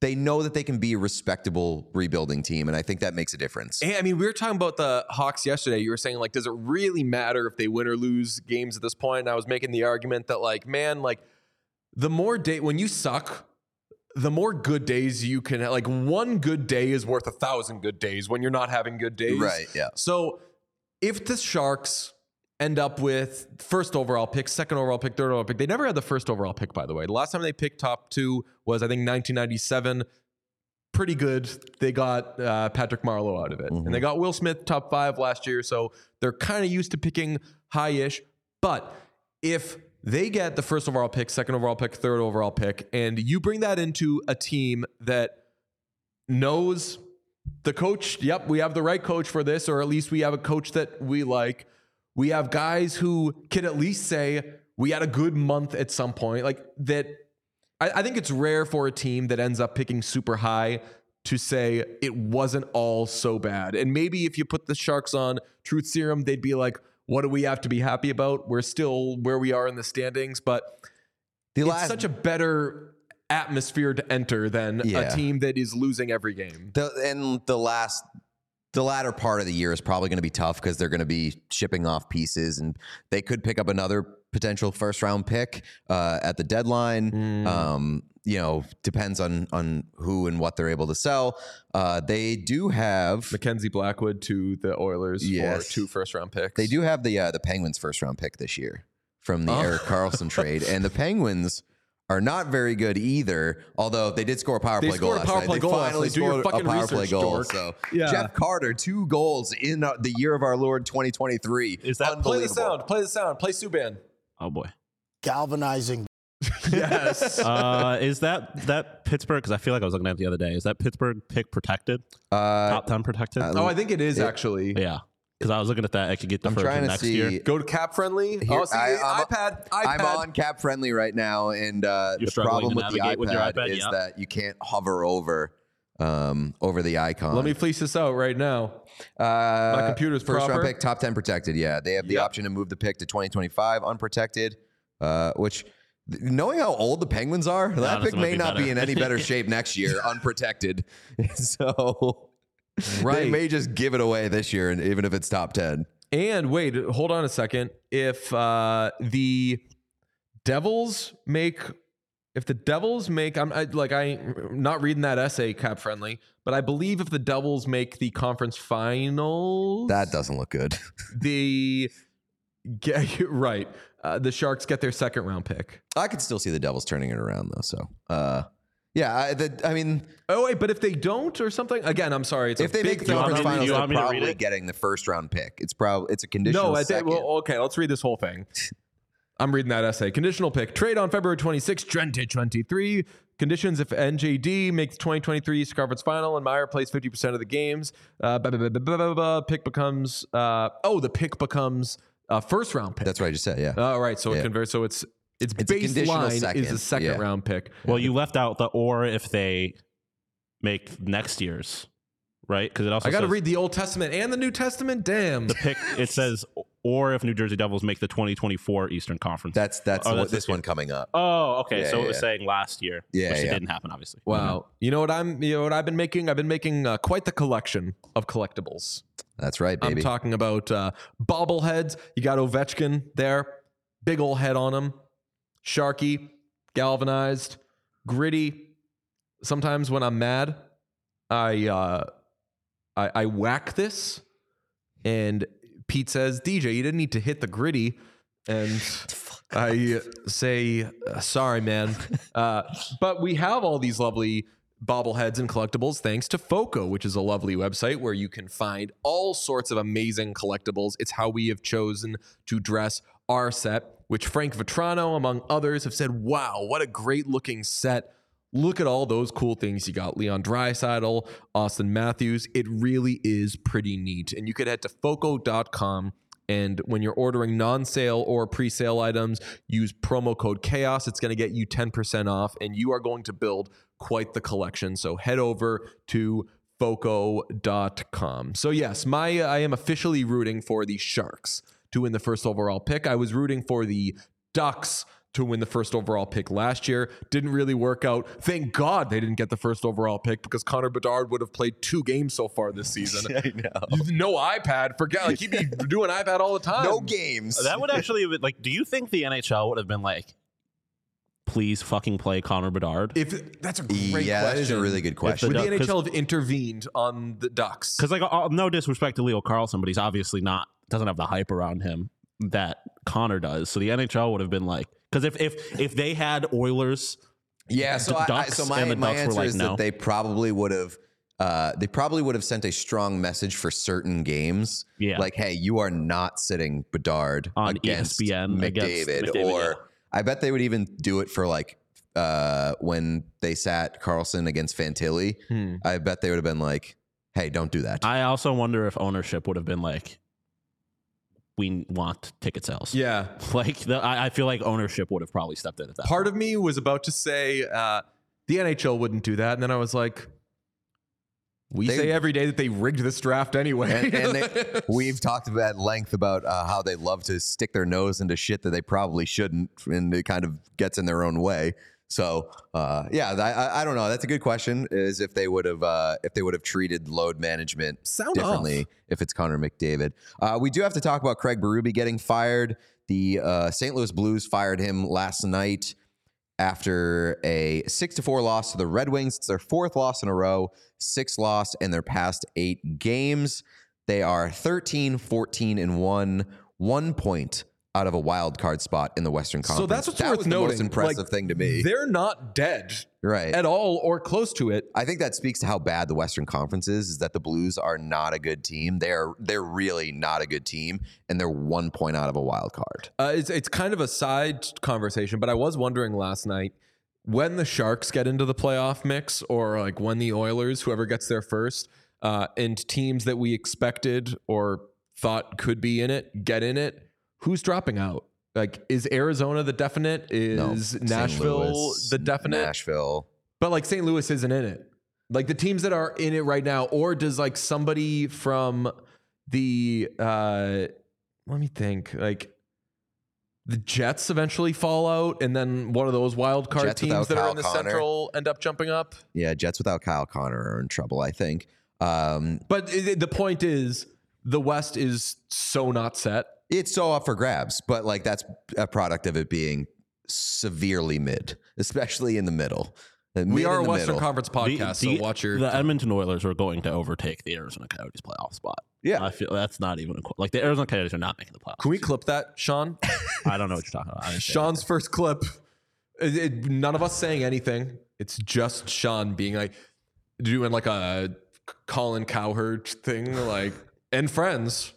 they know that they can be a respectable rebuilding team, and I think that makes a difference. Hey, I mean, we were talking about the Hawks yesterday. You were saying, like, does it really matter if they win or lose games at this point? And I was making the argument that, like, man, like, the more day when you suck, the more good days you can like one good day is worth a thousand good days when you're not having good days. Right, yeah. So if the Sharks end up with first overall pick, second overall pick, third overall pick, they never had the first overall pick, by the way. The last time they picked top two was I think 1997 pretty good. They got uh, Patrick Marleau out of it, and they got Will Smith top five last year, so they're kind of used to picking high-ish. But if they get the first overall pick, second overall pick, third overall pick, and you bring that into a team that knows the coach, yep, we have the right coach for this, or at least we have a coach that we like. We have guys who can at least say we had a good month at some point. Like that, I, I think it's rare for a team that ends up picking super high to say it wasn't all so bad. And maybe if you put the Sharks on Truth Serum, they'd be like, what do we have to be happy about? We're still where we are in the standings, but The it's last such a better atmosphere to enter than Yeah. a team that is losing every game. The, and the last, the latter part of the year is probably going to be tough because they're going to be shipping off pieces, and they could pick up another potential first round pick uh, at the deadline. Um, you know, depends on on who and what they're able to sell. Uh, they do have Mackenzie Blackwood to the Oilers Yes. for two first round picks. they do have the uh, the Penguins first round pick this year from the Oh. Erik Karlsson trade, and the Penguins are not very good either. Although they did score a power They play goal. last night. play They goal finally night. Do your scored a fucking power play research, goal. dork. So Yeah. Jeff Carter, two goals in uh, the year of our Lord 2023. Is that- Play the sound. Play the sound. Play Subban. Oh boy. galvanizing Yes. Uh, is that that Pittsburgh? Because I feel like I was looking at it the other day. Is that Pittsburgh pick protected? Uh, Top ten protected? oh, I think it is actually. yeah. Because I was looking at that. I could get I'm deferred trying to to next see. year. Go to CapFriendly. Here, oh, see, I- I'm- iPad. iPad. I'm on CapFriendly right now, and uh, the problem with the navigate iPad, with your iPad? is Yeah. that you can't hover over um, over the icon. Let me fleece this out right now. Uh, My computer's first proper. round pick, top ten protected. Yeah, they have the Yep. option to move the pick to 2025 unprotected, uh, which. Knowing how old the Penguins are, that Honestly, pick may be not be in any better shape next year, unprotected. so they may just give it away this year, and even if it's top ten. And wait, hold on a second. If uh, the Devils make, if the Devils make, I'm I, like I, am not reading that essay CapFriendly, but I believe if the Devils make the conference finals, That doesn't look good. the get right, uh, the Sharks get their second round pick. I could still see the Devils turning it around though. So, uh, yeah, I, the, I mean, Oh wait, but if they don't or something, again, I'm sorry, it's if a they big make the conference finals, they're want me to read probably getting the first round pick. It's probably it's a conditional No, I think. Well, okay, let's read this whole thing. I'm reading that essay. Conditional pick. Trade on February 26, 2023. Conditions if NJD makes 2023 conference final and Meyer plays 50% of the games. Uh, blah, blah, blah, blah, blah, blah, blah. Pick becomes, uh, oh, the pick becomes a first round pick. That's what I just said. Yeah, All right. So Yeah. it converts. So it's, it's, It's a baseline is a second yeah. round pick. Well, you left out the or if they make next year's, right? Because it also I got to read the Old Testament and the New Testament. Damn. the pick. It says or if New Jersey Devils make the 2024 Eastern Conference. that's that's, Oh, the- that's this this year. one coming up. oh, okay. Yeah, so yeah, it was yeah. saying last year, Yeah, which it didn't happen, obviously. Wow. You know what I'm, you know what I've been making? I've been making uh, quite the collection of collectibles. That's right, baby. I'm talking about uh, bobbleheads. You got Ovechkin there, big old head on him. Sharky, galvanized, gritty. Sometimes when I'm mad, I uh, I, I whack this, and Pete says, "DJ, you didn't need to hit the gritty," and I say, uh, "Sorry, man." Uh, but we have all these lovely bobbleheads and collectibles thanks to Foco, which is a lovely website where you can find all sorts of amazing collectibles. It's how we have chosen to dress our set, which Frank Vatrano, among others, have said, wow, what a great looking set. Look at all those cool things you got. Leon Draisaitl, Auston Matthews. It really is pretty neat. And you could head to foco.com and when you're ordering non sale or pre sale items, use promo code CHAOS. It's going to get you 10% off, and you are going to build quite the collection. So head over to foco.com. So, yes, my I am officially rooting for the Sharks to win the first overall pick. I was rooting for the Ducks to win the first overall pick last year. Didn't really work out. Thank God they didn't get the first overall pick because Connor Bedard would have played two games so far this season. I know. No iPad. Forget like he'd be doing iPad all the time. No games. That would actually have like. Do you think the NHL would have been like, please fucking play Connor Bedard? If that's a great yeah, question. that is a really good question. Would the Duck- 'cause- NHL have intervened on the Ducks? Because like, uh, no disrespect to Leo Carlsson, but he's obviously not doesn't have the hype around him that Connor does. So the NHL would have been like, because if if if they had Oilers, Yeah, so the I, I, so my, and the my Ducks were answer like, is no. that they probably would have uh, they probably would have sent a strong message for certain games. Yeah. Like, hey, you are not sitting Bedard On against ESPN against McDavid. McDavid, or yeah. I bet they would even do it for like uh, when they sat Carlsson against Fantilli. Hmm. I bet they would have been like, hey, don't do that. I also wonder if ownership would have been like, we want ticket sales. Yeah. Like the, I, I feel like ownership would have probably stepped in at that. Part of me was about to say uh, the NHL wouldn't do that, and then I was like, we They- say every day that they rigged this draft anyway. and, and they, we've talked at length about uh, how they love to stick their nose into shit that they probably shouldn't, and it kind of gets in their own way. So, uh, yeah, I, I, don't know. That's a good question. Is if they would have uh, if they would have treated load management Sound differently off. if it's Connor McDavid. Uh, we do have to talk about Craig Berube getting fired. The uh, St. Louis Blues fired him last night after a six to four loss to the Red Wings. It's their fourth loss in a row, six loss in their past eight games. They are 13, 14, and one, one point out of a wild card spot in the Western Conference. So that's what's that worth was the noting. most impressive Like, thing to me. They're not dead Right. at all or close to it. I think that speaks to how bad the Western Conference is. Is that the Blues are not a good team? They're they're really not a good team, and they're one point out of a wild card. Uh, it's it's kind of a side conversation, but I was wondering last night when the Sharks get into the playoff mix, or like when the Oilers, whoever gets there first, uh, and teams that we expected or thought could be in it get in it, who's dropping out? Like, is Arizona the definite? Is St. Nashville Louis, the definite? Nashville. But like St. Louis isn't in it. Like the teams that are in it right now, or does like somebody from the uh let me think, like the Jets eventually fall out, and then one of those wild card Jets teams that are in the Connor. central end up jumping up. Yeah, Jets without Kyle Connor are in trouble. I think. Um, But the point is the West is so not set. It's so up for grabs, but like that's a product of it being severely mid, especially in the middle. The We mid are a Western middle. Conference podcast, The- so watch your the Edmonton Oilers are going to overtake the Arizona Coyotes playoff spot. Yeah. I feel that's not even a, like the Arizona Coyotes are not making the playoffs. Can we clip that, Sean? I don't know what you're talking about. I didn't say Sean's first clip. it- it- none of us saying anything. It's just Sean being like doing like a Colin Cowherd thing, like and friends.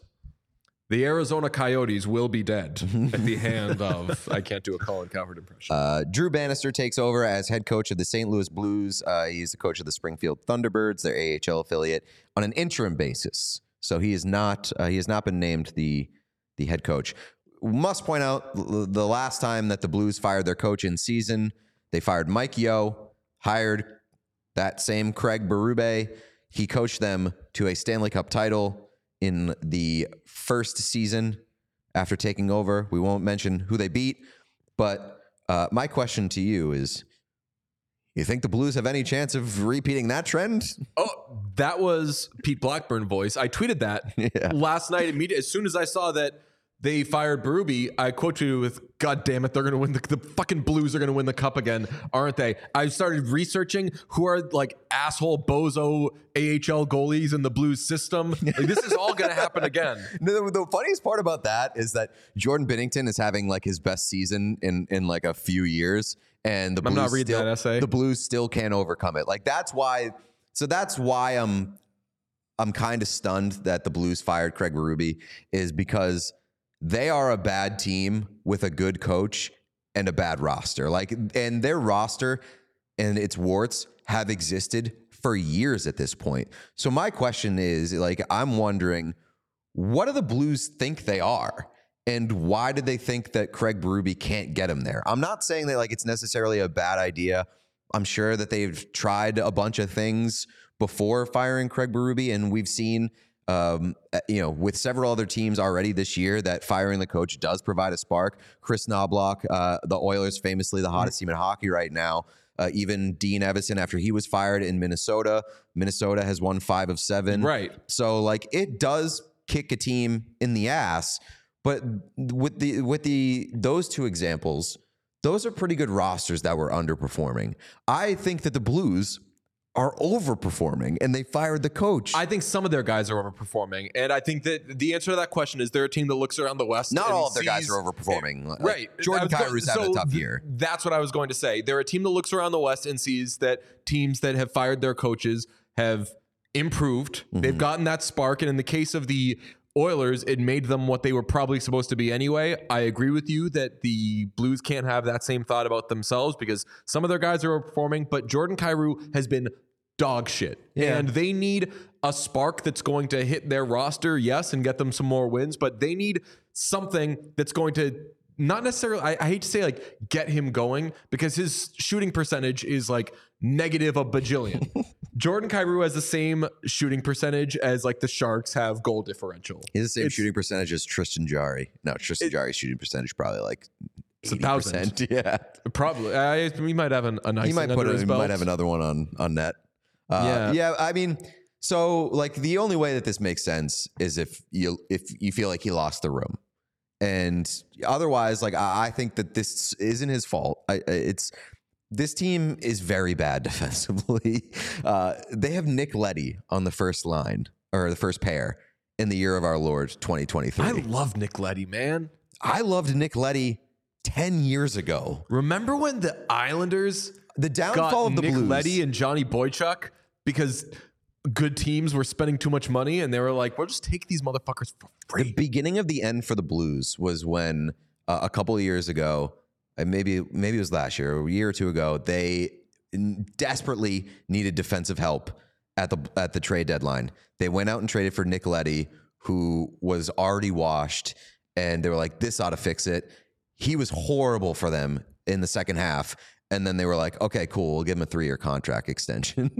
The Arizona Coyotes will be dead at the hand of. I can't do a Colin Cowherd impression. Uh, Drew Bannister takes over as head coach of the St. Louis Blues. Uh, he's the coach of the Springfield Thunderbirds, their AHL affiliate, on an interim basis. So he is not uh, he has not been named the the head coach. Must point out the last time that the Blues fired their coach in season, they fired Mike Yeo, hired that same Craig Berube. He coached them to a Stanley Cup title in the first season after taking over. We won't mention who they beat, but uh, my question to you is you think the Blues have any chance of repeating that trend? oh, that was Pete Blackburn voice. I tweeted that Yeah. last night. Immediately, as soon as I saw that they fired Berube, I quoted you with "God damn it, they're going to win the, the fucking Blues are going to win the cup again, aren't they?" I started researching who are like asshole bozo AHL goalies in the Blues system. Like, this is all going to happen again. No, the, the funniest part about that is that Jordan Binnington is having like his best season in in like a few years, and the I'm Blues not reading still, that essay. The Blues still can't overcome it. Like that's why. So that's why I'm I'm kind of stunned that the Blues fired Craig Berube is because they are a bad team with a good coach and a bad roster. Like, and their roster and its warts have existed for years at this point. So my question is, like, I'm wondering, what do the Blues think they are? And why do they think that Craig Berube can't get them there? I'm not saying that like it's necessarily a bad idea. I'm sure that they've tried a bunch of things before firing Craig Berube, and we've seen, um, uh, you know, with several other teams already this year that firing the coach does provide a spark. Kris Knoblauch, uh, the Oilers, famously the hottest team in hockey right now. Uh, even Dean Evason, after he was fired in Minnesota, Minnesota has won five of seven. Right. So like it does kick a team in the ass, but with the with the those two examples, those are pretty good rosters that were underperforming. I think that the Blues are overperforming and they fired the coach. I think some of their guys are overperforming, and I think that the answer to that question is they're a team that looks around the West. Not all of their guys are overperforming. Like, Right. Jordan go- Kyrou's having a tough year. That's what I was going to say. They're a team that looks around the West and sees that teams that have fired their coaches have improved. Mm-hmm. They've gotten that spark. And in the case of the Oilers, it made them what they were probably supposed to be anyway. I agree with you that the Blues can't have that same thought about themselves because some of their guys are performing, but Jordan Kyrou has been dog shit. Yeah. And they need a spark that's going to hit their roster, yes, and get them some more wins, but they need something that's going to not necessarily I, I hate to say like get him going because his shooting percentage is like negative a bajillion. Jordan Kyrou has the same shooting percentage as like the Sharks have goal differential. He's the same It's- shooting percentage as Tristan Jarry. No, Tristan Jarry's shooting percentage probably like It's a thousand. Yeah, Probably, I, we might have an, a nice. he might put it, he might have another one on on net. Uh, Yeah. yeah. I mean, so like the only way that this makes sense is if you if you feel like he lost the room, and otherwise, like I, I think that this isn't his fault. I, it's this team is very bad defensively. Uh, they have Nick Leddy on the first line or the first pair in the year of our Lord 2023. I love Nick Leddy, man. I loved Nick Leddy 10 years ago. Remember when the Islanders The downfall of the Nick Blues. Letty and Johnny Boychuk because good teams were spending too much money and they were like, "We'll just take these motherfuckers for free. the beginning of the end for the Blues was when uh, a couple of years ago, and maybe maybe it was last year, or a year or two ago, they desperately needed defensive help at the at the trade deadline. They went out and traded for Nick Leddy, who was already washed, and they were like, "This ought to fix it." He was horrible for them in the second half. And then they were like, okay, cool, we'll give him a three-year contract extension.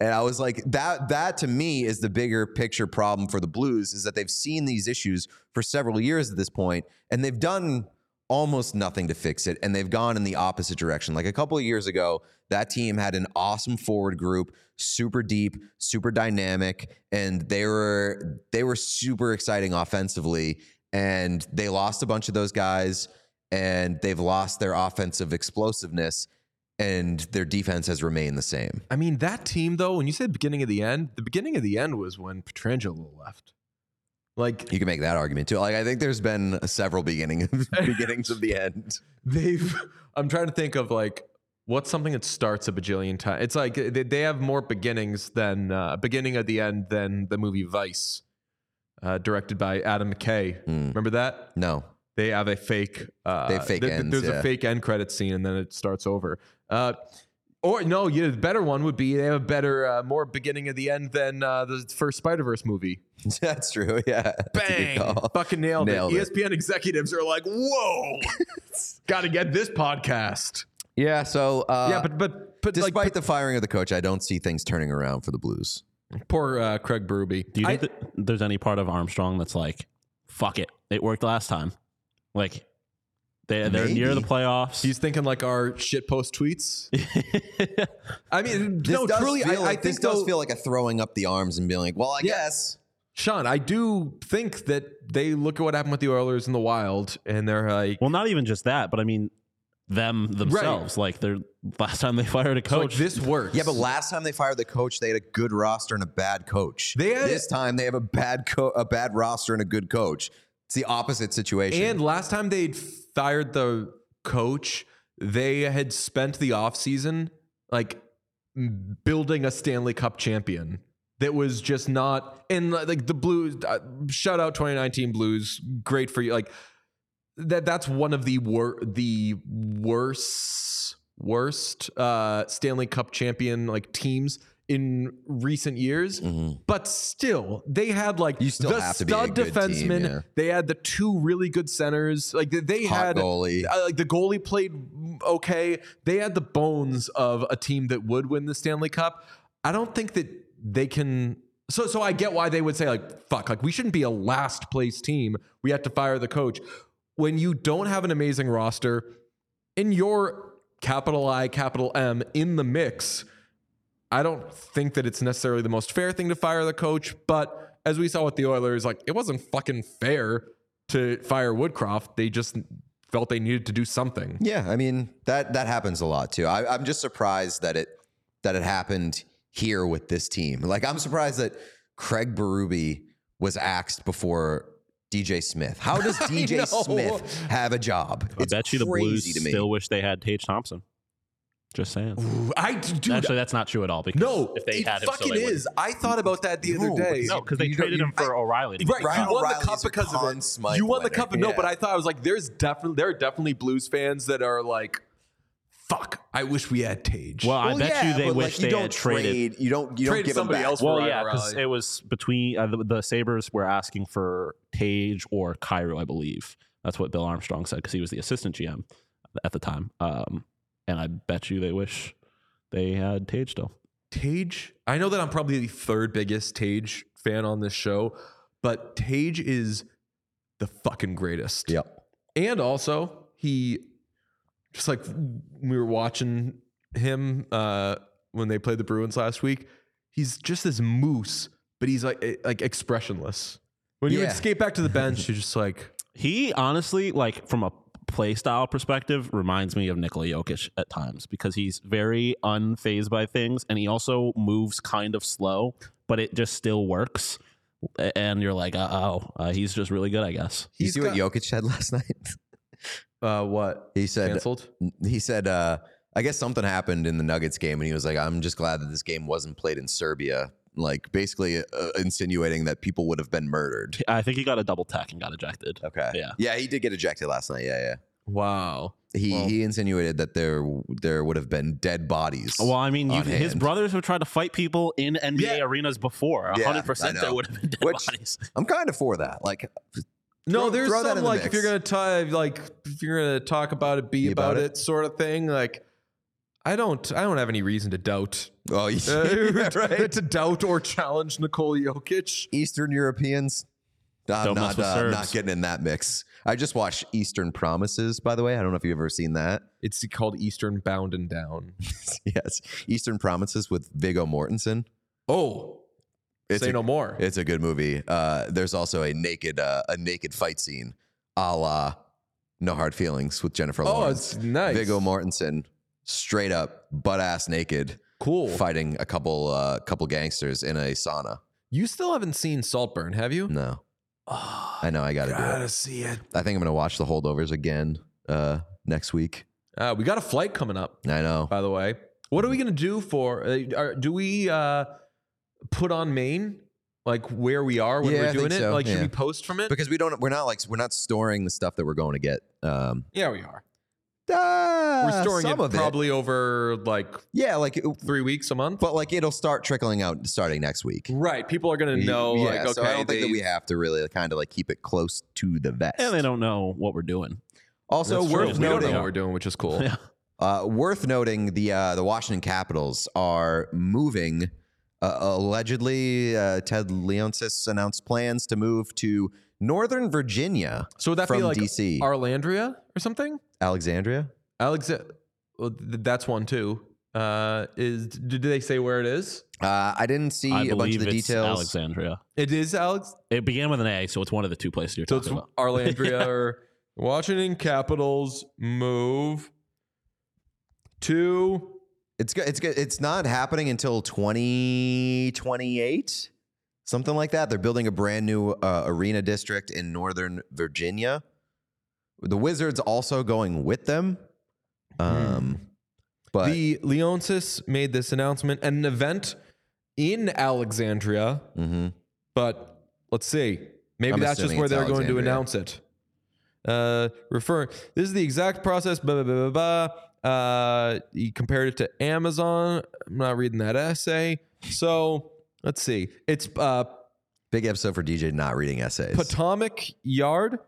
and I was like, that that to me is the bigger picture problem for the Blues is that they've seen these issues for several years at this point, and they've done almost nothing to fix it, and they've gone in the opposite direction. Like a couple of years ago, that team had an awesome forward group, super deep, super dynamic, and they were they were super exciting offensively. And they lost a bunch of those guys and they've lost their offensive explosiveness and their defense has remained the same. I mean, that team though, when you said beginning of the end, the beginning of the end was when Pietrangelo left. Like You can make that argument too. Like I think there's been several beginning beginnings of the end. they've I'm trying to think of like what's something that starts a bajillion times. It's like they, they have more beginnings than uh, beginning of the end than the movie Vice, uh, directed by Adam McKay. Remember that? No. They have a fake. Uh, They fake th- th- ends, There's yeah. a fake end credit scene, and then it starts over. Uh, or no, yeah, the better one would be they have a better, uh, more beginning of the end than uh, the first Spider Verse movie. That's true. Yeah. That's a good Bang! Fucking nailed, Nailed it. it. ESPN executives are like, "Whoa, got to get this podcast." Yeah, so uh, yeah, but but but despite like the firing of the coach, I don't see things turning around for the Blues. poor uh, Craig Berube. Do you I- think that there's any part of Armstrong that's like, fuck it, it worked last time? Like, they, they're near the playoffs. He's thinking like our shitpost tweets. I mean, This no, does truly, feel I, I like, think this does though- feel like a throwing up the arms and being like, "Well, I Yeah. guess." Sean, I do think that they look at what happened with the Oilers in the Wild, and they're like, well, not even just that, but I mean, them themselves. Like, they're last time they fired a so like, coach. this works. Yeah, but last time they fired the coach, they had a good roster and a bad coach. They had- this time they have a bad co- a bad roster and a good coach. It's the opposite situation. and last time they'd fired the coach, they had spent the offseason like building a Stanley Cup champion that was just not and like the Blues. Uh, shout out 2019 Blues, great for you. Like that. That's one of the wor- the worst worst uh, Stanley Cup champion like teams in recent years. But still, they had like Mm-hmm. You still the have to be a stud team, defenseman. yeah. They had the two really good centers. Like they- they Hot had goalie. uh, like the goalie played okay. They had the bones of a team that would win the Stanley Cup. I don't think that they can. So so I get why they would say like fuck like we shouldn't be a last place team. We have to fire the coach when you don't have an amazing roster in your capital I capital M in the mix. I don't think that it's necessarily the most fair thing to fire the coach, but as we saw with the Oilers, like it wasn't fucking fair to fire Woodcroft. They just felt they needed to do something. Yeah, I mean that that happens a lot too. I, I'm just surprised that it that it happened here with this team. Like I'm surprised that Craig Berube was axed before DJ Smith. How does DJ. Smith have a job? I bet you the Blues crazy to me. still wish they had Tage Thompson. Just saying. I dude, Actually, that's not true at all. Because no, if they it had him, so fucking they wouldn't. is. I thought about that the other day. No, because they You traded him for O'Reilly. Right, Ryan you won the cup because of Conn it. Smythe You won the winner. cup, no, Yeah. but I thought I was like, there's definitely there are definitely Blues fans that are like, fuck, I wish we had Tage. Well, I Well, bet yeah, you they wish like, you they don't had traded. trade. You don't. You don't give him somebody back. else for Well, yeah, because it was between uh, the, the Sabres were asking for Tage or Kyrou, I believe. That's what Bill Armstrong said because he was the assistant GM at the time. Um, and I bet you they wish they had Tage still. Tage, I know that I'm probably the third biggest Tage fan on this show, but Tage is the fucking greatest. Yep. And also, he just like we were watching him uh when they played the Bruins last week, he's just this moose, but he's like like expressionless. When you Yeah. would skate back to the bench, you're just like, He honestly, like from a play style perspective, reminds me of Nikola Jokic at times because he's very unfazed by things and he also moves kind of slow, but it just still works. And you're like, uh, oh, uh, he's just really good, I guess. you He's see what Jokic said last night? Uh, what? he said Canceled? he said uh I guess something happened in the Nuggets game and he was like I'm just glad that this game wasn't played in Serbia like basically uh, insinuating that people would have been murdered. I think he got a double tech and got ejected. Okay. Yeah. Yeah, he did get ejected last night. Yeah, yeah. Wow. He Well- he insinuated that there there would have been dead bodies. Well, I mean, you, his hand. brothers have tried to fight people in NBA Yeah. arenas before. 100% I there would have been dead Which- bodies. I'm kind of for that. Like No, Throw- there's throw some in the like if you're gonna talk like if you're gonna talk about it, be, Be about, about it. sort of thing. Like I don't I don't have any reason to doubt oh, uh, yeah, right. to doubt or challenge Nikola Jokic. Eastern Europeans. I'm Don't not uh, not getting in that mix. I just watched Eastern Promises, by the way. I don't know if you've ever seen that. It's called Eastern Bound and Down. yes, Eastern Promises with Viggo Mortensen. Oh, It's say a, no more. It's a good movie. Uh, there's also a naked uh, a naked fight scene, a la No Hard Feelings with Jennifer oh, Lawrence. it's nice. Viggo Mortensen, straight up butt ass naked, cool. fighting a couple uh, couple gangsters in a sauna. You still haven't seen Saltburn, have you? No, Oh, I know I got to do it. see it. I think I'm gonna watch The Holdovers again uh, next week. Uh, we got a flight coming up, I know. by the way. What are we gonna do for? Uh, are, do we uh, put on Maine, like where we are when Yeah, I we're doing think it? so, Like, should yeah. we post from it? because we don't we're not like we're not storing the stuff that we're going to get um yeah, we are. Uh, We're storing some it of probably over like yeah like three weeks a month. but like it'll start trickling out starting next week right, people are gonna know. yeah like, okay, so i don't think that we have to really kind of like keep it close to the vest And they don't know what we're doing. also That's worth true. we don't know what we're doing, which is cool. Yeah. uh worth noting the uh the washington capitals are moving uh, allegedly uh, ted leonsis announced plans to move to northern virginia So would that from be like dc Arlandria or something? alexandria Alex, well, th- that's one too. Uh, is did they say where it is? uh, I didn't see I a bunch of the it's details. Alexandria. It is Alex. It began with an A, so it's one of the two places you're So it's talking about. Arlandria or Washington Capitals move to It's good. It's good. It's not happening until 2028, something like that. They're building a brand new uh, arena district in Northern Virginia. The Wizards also going with them. Um, but the Leonsis made this announcement at an event in Alexandria, Mhm. but let's see. Maybe I'm that's just where they're going to announce it. Uh, refer. This is the exact process. Blah blah blah blah. blah. Uh, he compared it to Amazon. I'm not reading that essay. So let's see. It's uh, big episode for DJ not reading essays. Potomac Yard,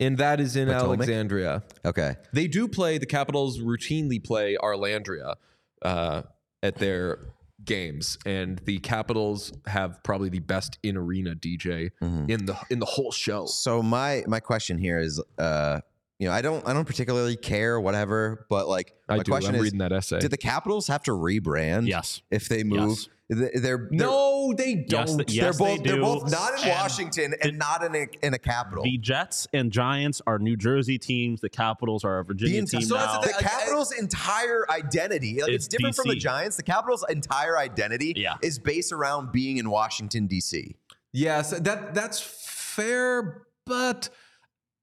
and that is in Potomac? Alexandria. okay. They do play. The Capitals routinely play Arlandria uh, at their games, and the Capitals have probably the best in arena DJ Mhm. in the in the whole show. So my my question here is, uh, you know, I don't I don't particularly care, whatever, but like I my do. question I'm is, reading that essay. did the Capitals have to rebrand? Yes. If they move, Yes. They- they're, they're no, they don't. th- yes, they're both they are both not in And Washington and not in a in a capital. The Jets and Giants are New Jersey teams. The Capitals are a Virginia The team so now. the Capitals' entire identity, like it's, It's different from the Giants. The Capitals' entire identity Yeah. is based around being in Washington D.C. Yes, that that's fair, but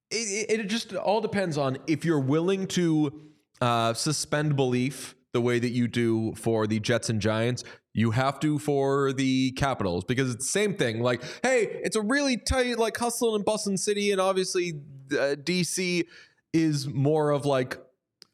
it, it, it just all depends on if you're willing to uh, suspend belief the way that you do for the Jets and Giants. You have to for the Capitals because it's the same thing. Like, hey, it's a really tight, like hustling and bustling city, and obviously uh, DC is more of like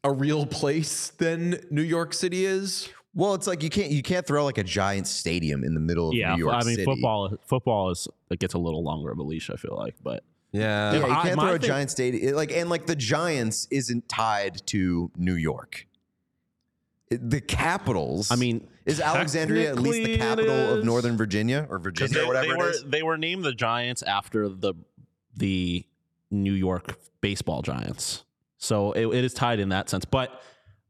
a real place than New York City is. Well, it's like you can't you can't throw like a giant stadium in the middle of yeah, New York City. I mean City. football. Football is it gets a little longer of a leash. I feel like, but Yeah. Yeah, you I- can't my throw a thing- giant stadium like and like the Giants isn't tied to New York. It- the Capitals. I mean, is Alexandria at least the capital of. Northern Virginia or Virginia they, or whatever they were is? they were named the Giants after the the New York baseball Giants, so it, it is tied in that sense. But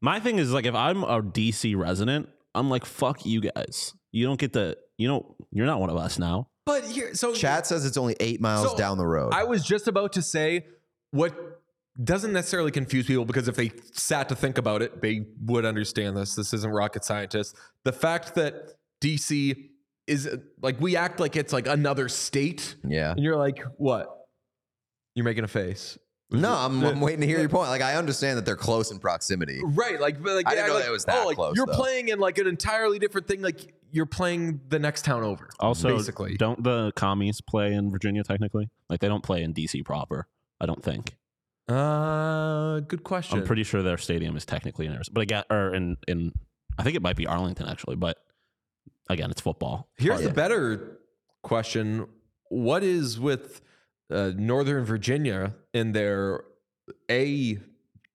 my thing is like if I'm a DC resident, I'm like fuck you guys. You don't get the you know you're not one of us now. But here, so Chat says it's only eight miles So, down the road. I was just about to say what doesn't necessarily confuse people because if they sat to think about it, they would understand this. This isn't rocket scientists. The fact that DC is like we act like it's like another state, Yeah. and you're like, what? You're making a face. No, I'm, I'm waiting to hear your point. Like I understand that they're close in proximity. Right, like, but, like I didn't know like, that it was that oh, like, close, You're though. playing in like an entirely different thing. Like you're playing the next town over. Also, basically, don't the commies play in Virginia technically? Like they don't play in DC proper. I don't think. Uh, good question. I'm pretty sure their stadium is technically in Arizona, but again, or in in I think it might be Arlington actually, but again, it's football. Here's the better question: What is with uh, Northern Virginia in their A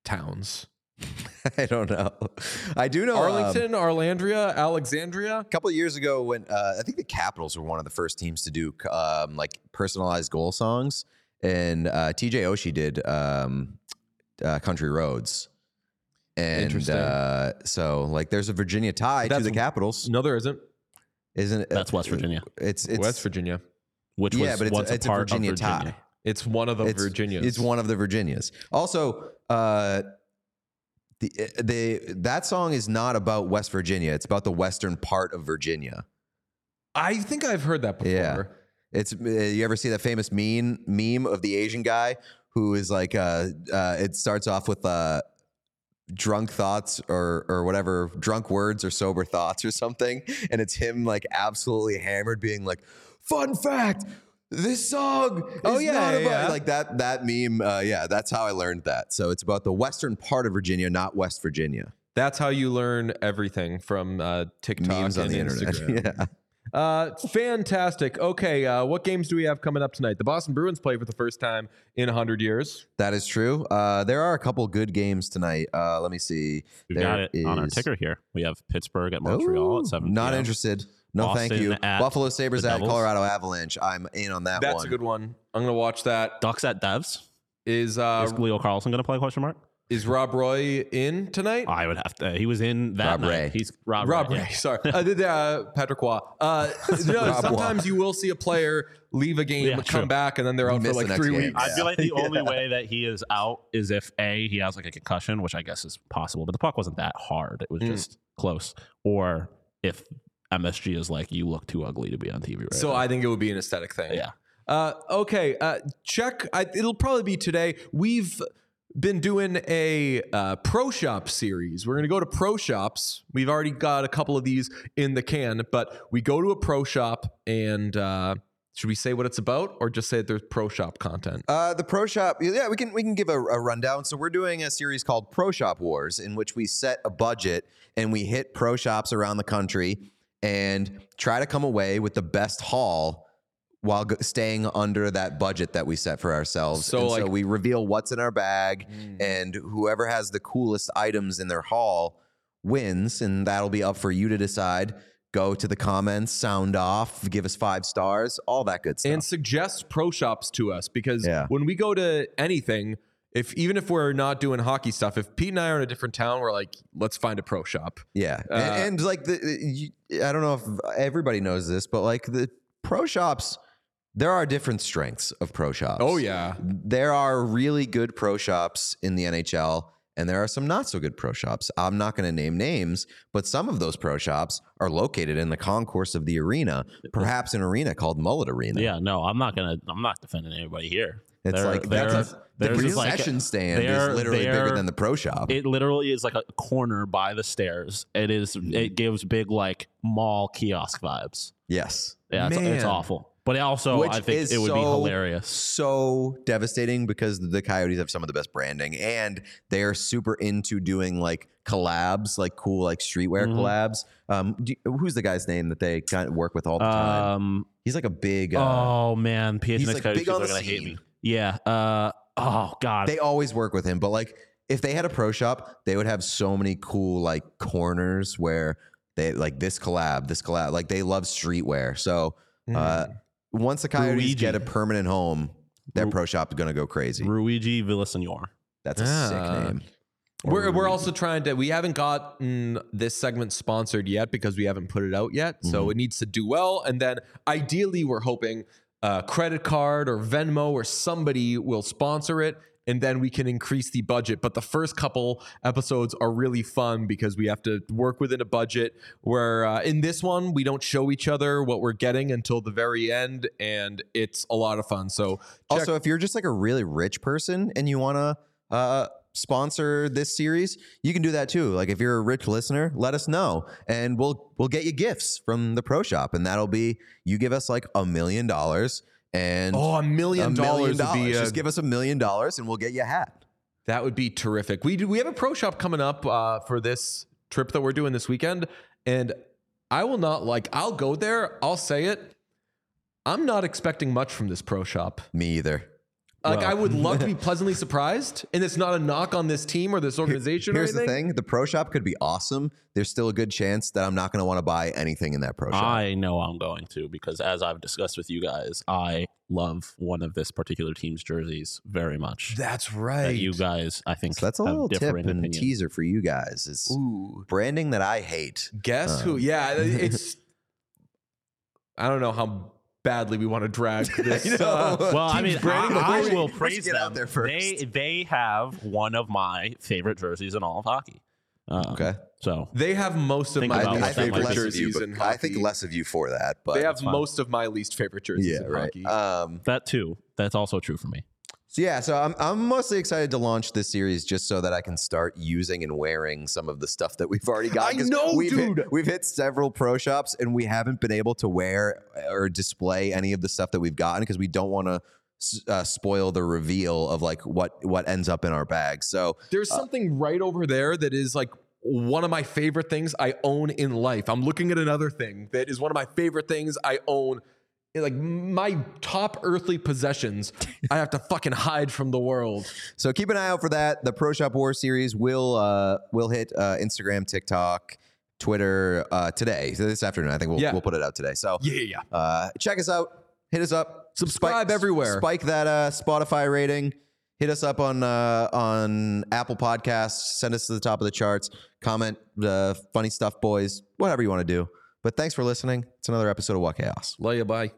towns? I don't know. I do know um, Arlington, Arlandria, Alexandria. a couple of years ago when uh, I think the Capitals were one of the first teams to do um, like personalized goal songs, and uh, TJ Oshie did um, uh, Country Roads. And Interesting. uh, so, like, there's a Virginia tie to That's- the Capitals, No, there isn't. isn't it? That's West Virginia, It's it's West Virginia. which yeah, was but it's, once a, it's a a part Virginia, of Virginia. tie. It's one of the it's, Virginias. It's one of the Virginias. Also, uh, the the that song is not about West Virginia. It's about the western part of Virginia. I think I've heard that before. Yeah. It's uh, you ever see that famous meme meme of the Asian guy who is like uh, uh it starts off with uh drunk thoughts or or whatever drunk words or sober thoughts or something and it's him like absolutely hammered being like fun fact this song is Oh, yeah, not yeah, about yeah. like that that meme uh, yeah that's how I learned that so it's about the western part of Virginia not West Virginia That's how you learn everything from uh, TikTok memes on and the internet Instagram. yeah Uh, fantastic. Okay, uh, what games do we have coming up tonight? The Boston Bruins play for the first time in 100 years. that is true uh, there are a couple good games tonight uh, let me see We There got it on our ticker here. We have Pittsburgh at Montreal Ooh, at seven. Not PM. interested. No, thank you. Buffalo Sabres at Colorado Avalanche. I'm in on that That's one. a good one. I'm gonna watch that. Ducks at Devs. Is uh, Is Leo Carlsson going to play? Question mark. Is Rob Roy in tonight? I would have to. He was in that Rob night. Ray. He's Rob, Roy. Rob Ray. Ray, yeah. sorry. Uh, the- the, uh, Patrick Waugh. Uh, no, Rob sometimes you will see a player leave a game, Yeah, come true. back, and then they're out for like three game. weeks. I feel like the only way that he is out is if a he has like a concussion, which I guess is possible, but the puck wasn't that hard; it was Mm. just close. Or if MSG is like, you look too ugly to be on TV right So now. I think it would be an aesthetic thing. yeah, Uh, okay, uh, check. I, it'll probably be today. We've been doing a uh, pro shop series. We're going to go to pro shops. We've already got a couple of these in the can, but we go to a pro shop and uh, should we say what it's about or just say that there's pro shop content? Uh, the Pro Shop, yeah, we can we can give a, a rundown. So we're doing a series called Pro Shop Wars, in which we set a budget and we hit pro shops around the country and try to come away with the best haul while go- staying under that budget that we set for ourselves. So, And like- so we reveal what's in our bag, Mm. and whoever has the coolest items in their haul wins, and that'll be up for you to decide. Go to the comments, sound off, give us five stars, all that good stuff. and suggest pro shops to us because Yeah. when we go to anything, if even if we're not doing hockey stuff, if Pete and I are in a different town, we're like, let's find a pro shop. Yeah, Uh, and, and like the you, I don't know if everybody knows this, but like the pro shops, there are different strengths of pro shops. Oh yeah, there are really good pro shops in the NHL, and there are some not so good pro shops. I'm not going to name names, but some of those pro shops are located in the concourse of the arena, perhaps an arena called Mullet Arena. yeah. No, I'm not gonna. I'm not defending anybody here. it's They're- like they're- that's a, the there's just like- stand they're- is literally bigger than the pro shop. It literally is like a corner by the stairs. It is. It gives big like mall kiosk vibes. yes. Yeah, it's, it's awful. But also, Which I think is it would be hilarious. so devastating because the Coyotes have some of the best branding and they're super into doing like collabs, like cool like streetwear Mhm. collabs. Um, do who's the guy's name that they kind of work with all the time? Um. He's like a big. Uh, oh man, PHNX he's, like, Coyotes big people on are the gonna hate scene. me. Yeah. Uh. Oh god. they always work with him, but like if they had a pro shop, they would have so many cool like corners where they like this collab, this collab. Like they love streetwear, so. Uh, once the Coyotes Luigi. get a permanent home, that Ru- pro shop is going to go crazy. Luigi Villasenor. That's a Ah. sick name. We're, we're also trying to, we haven't gotten this segment sponsored yet because we haven't put it out yet. So it needs to do well. And then ideally, we're hoping a credit card or Venmo or somebody will sponsor it and then we can increase the budget. But the first couple episodes are really fun because we have to work within a budget. Where uh, in this one, we don't show each other what we're getting until the very end, and it's a lot of fun. So check- Also, if you're just like a really rich person and you want to uh, sponsor this series, you can do that too. Like if you're a rich listener, let us know, and we'll we'll get you gifts from the pro shop, and that'll be you give us like a million dollars, and oh, a million dollars be Just give us a million dollars, and we'll get you a hat. That would be terrific. We do, we have a pro shop coming up uh, for this trip that we're doing this weekend, and I will not like. I'll go there. I'll say it. I'm not expecting much from this pro shop. Me either. Like Well- I would love to be pleasantly surprised, and it's not a knock on this team or this organization. Here's or the thing: the pro shop could be awesome. There's still a good chance that I'm not going to want to buy anything in that pro shop. I know I'm going to because as I've discussed with you guys, I love one of this particular team's jerseys very much. That's That right. you guys, I think, so that's a little tip and opinions. teaser for you guys. Is Ooh, branding that I hate. guess who? Um, yeah, it's. I don't know how badly we want to drag this. I know. uh, Well, I mean, I, I will praise get them. out there first. They they have one of my favorite jerseys in all of hockey. Um, Okay. So They have most of my least what that might favorite be. less you, jerseys but in I think less of you for that. But They have most of my least favorite jerseys yeah, in right. hockey. Um, that too. That's also true for me. So yeah, so I'm I'm mostly excited to launch this series just so that I can start using and wearing some of the stuff that we've already got. I know, we've hit- dude. we've hit several pro shops and we haven't been able to wear or display any of the stuff that we've gotten because we don't want to. Uh, spoil the reveal of like what what ends up in our bags. So There's something right over there that is like one of my favorite things I own in life. I'm looking at another thing that is one of my favorite things I own. Like my top earthly possessions, I have to fucking hide from the world. So keep an eye out for that. The Pro Shop War series will uh, will hit uh, Instagram, TikTok, Twitter uh, today. So this afternoon, I think we'll Yeah. we'll put it out today. So Yeah, yeah. uh, check us out. Hit us up. Subscribe everywhere. Spike that uh, Spotify rating. Hit us up on uh, on Apple Podcasts. Send us to the top of the charts. Comment uh, funny stuff, boys. Whatever you want to do. But thanks for listening. It's another episode of What Chaos. Love you. Bye.